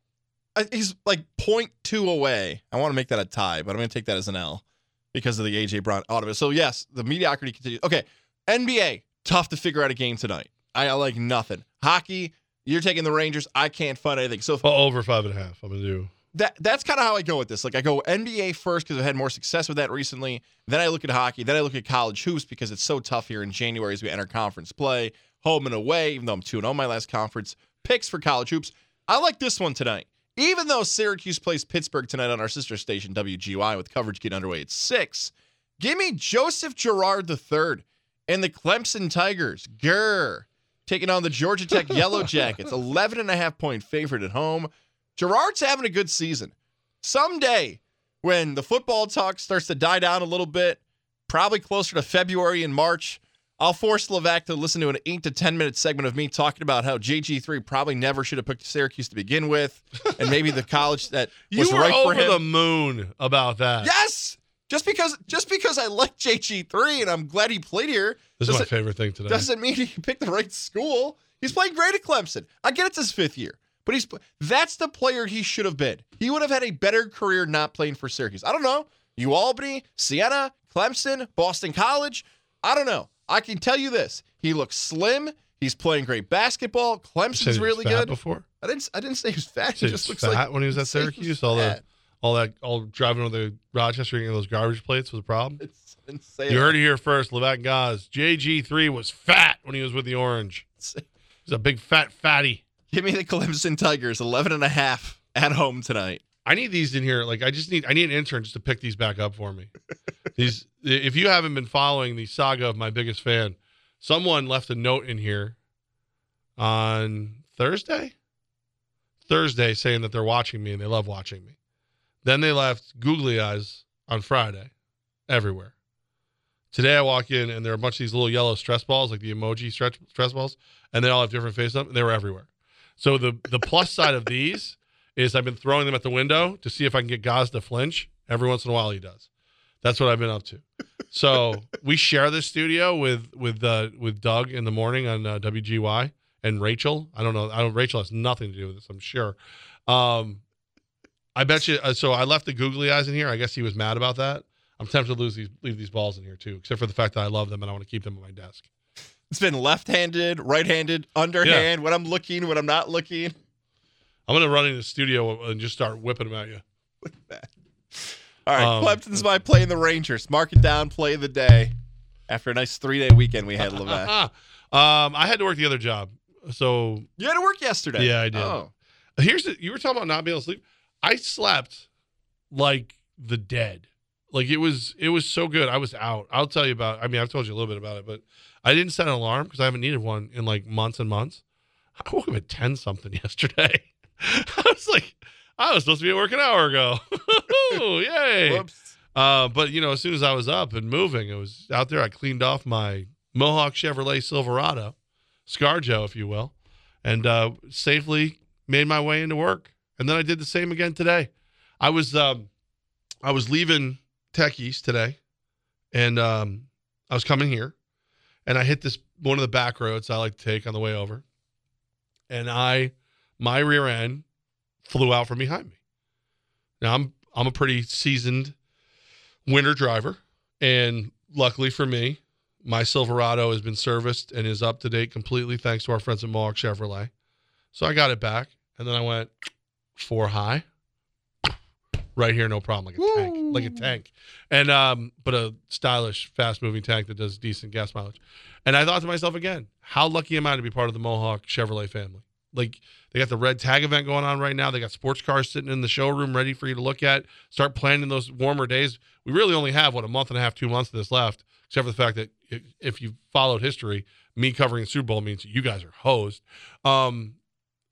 Uh, He's like 0.2 away. I want to make that a tie, but I'm going to take that as an L because of the AJ Brown out of it. So yes, the mediocrity continues. Okay, NBA tough to figure out a game tonight. I, I like nothing. Hockey, you're taking the Rangers. I can't find anything. So well, oh, over five and a half. I'm gonna do. that that's kind of how I go with this. Like I go NBA first because I've had more success with that recently. Then I look at hockey. Then I look at college hoops because it's so tough here in January as we enter conference play, home and away. Even though I'm two and oh zero my last conference picks for college hoops, I like this one tonight. Even though Syracuse plays Pittsburgh tonight on our sister station WGY with coverage getting underway at six, give me Joseph Girard III and the Clemson Tigers. Grr. Taking on the Georgia Tech Yellow [laughs] Jackets, 11 and a half point favorite at home. Girard's having a good season. Someday, when the football talk starts to die down a little bit, probably closer to February and March, I'll force Levack to listen to an eight to ten minute segment of me talking about how JG3 probably never should have picked Syracuse to begin with, and maybe the college that [laughs] You was were right for over him. the moon about that. Yes, just because just because I like JG3 and I'm glad he played here. This is my favorite thing today. Doesn't mean [laughs] he picked the right school. He's playing great at Clemson. I get it's his fifth year, but he's that's the player he should have been. He would have had a better career not playing for Syracuse. I don't know. U Albany, Siena, Clemson, Boston College. I don't know. I can tell you this: he looks slim. He's playing great basketball. Clemson's really good. Before I didn't. I didn't say he was fat. He just looks fat like when he was at was Syracuse. All the all that all driving over the Rochester eating those garbage plates was a problem. It's You heard it here first. Levack Goz. JG3 was fat when he was with the Orange. He's a big fat fatty. Give me the Clemson Tigers, 11 and a half at home tonight. I need these in here. Like I just need I need an intern just to pick these back up for me. [laughs] these if you haven't been following the saga of my biggest fan, someone left a note in here on Thursday. Thursday saying that they're watching me and they love watching me. Then they left googly eyes on Friday everywhere. Today I walk in and there are a bunch of these little yellow stress balls, like the emoji stretch stress balls, and they all have different them, and they were everywhere. So the the plus side of these is I've been throwing them at the window to see if I can get Goz to flinch. Every once in a while he does. That's what I've been up to. So we share this studio with with uh, with Doug in the morning on uh, WGY and Rachel. I don't know. I don't. Rachel has nothing to do with this. I'm sure. Um, I bet you. Uh, so I left the googly eyes in here. I guess he was mad about that. I'm tempted to lose these leave these balls in here too, except for the fact that I love them and I want to keep them on my desk. It's been left-handed, right-handed, underhand. When I'm looking, when I'm not looking. I'm gonna run into the studio and just start whipping them at you. All right, Um, Clemson's by playing the Rangers. Mark it down. Play of the day. After a nice three-day weekend we had, [laughs] Levack. um, I had to work the other job, so you had to work yesterday. Yeah, I did. Oh. Here's the, you were talking about not being able to sleep. I slept like the dead. Like it was it was so good. I was out. I'll tell you about. I mean, I've told you a little bit about it, but I didn't set an alarm because I haven't needed one in like months and months. I woke up at ten something [laughs] yesterday. [laughs] I was like, I was supposed to be at work an hour ago. [laughs] Yay! Whoops. Uh, but you know, as soon as I was up and moving, it was out there. I cleaned off my Mohawk Chevrolet Silverado, ScarJo, if you will, and uh, safely made my way into work. And then I did the same again today. I was um, I was leaving Tech East today, and um, I was coming here, and I hit this one of the back roads I like to take on the way over, and I my rear end flew out from behind me. Now I'm I'm a pretty seasoned winter driver, and luckily for me, my Silverado has been serviced and is up to date completely thanks to our friends at Mohawk Chevrolet. So I got it back, and then I went four high, right here, no problem, like a tank, like a tank, and um, but a stylish, fast moving tank that does decent gas mileage. And I thought to myself again, how lucky am I to be part of the Mohawk Chevrolet family? Like they got the red tag event going on right now. They got sports cars sitting in the showroom ready for you to look at. Start planning those warmer days. We really only have what a month and a half, two months of this left, except for the fact that if you followed history, me covering the Super Bowl means you guys are hosed. Um,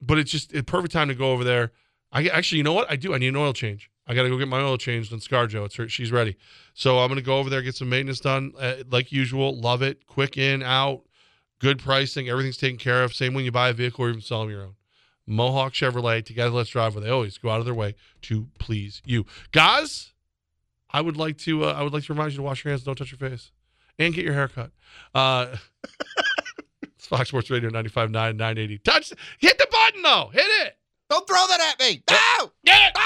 but it's just a perfect time to go over there. I actually, you know what? I do. I need an oil change. I got to go get my oil changed on ScarJo. It's her. She's ready. So I'm going to go over there, get some maintenance done, uh, like usual. Love it. Quick in, out, good pricing. Everything's taken care of. Same when you buy a vehicle or even sell them your own. Mohawk Chevrolet. Together, let's drive. Where they always go out of their way to please you, guys. I would like to. Uh, I would like to remind you to wash your hands, don't touch your face, and get your hair cut. Uh, [laughs] it's Fox Sports Radio 95.9, 980. Touch. Hit the button though. Hit it. Don't throw that at me. No! Get it.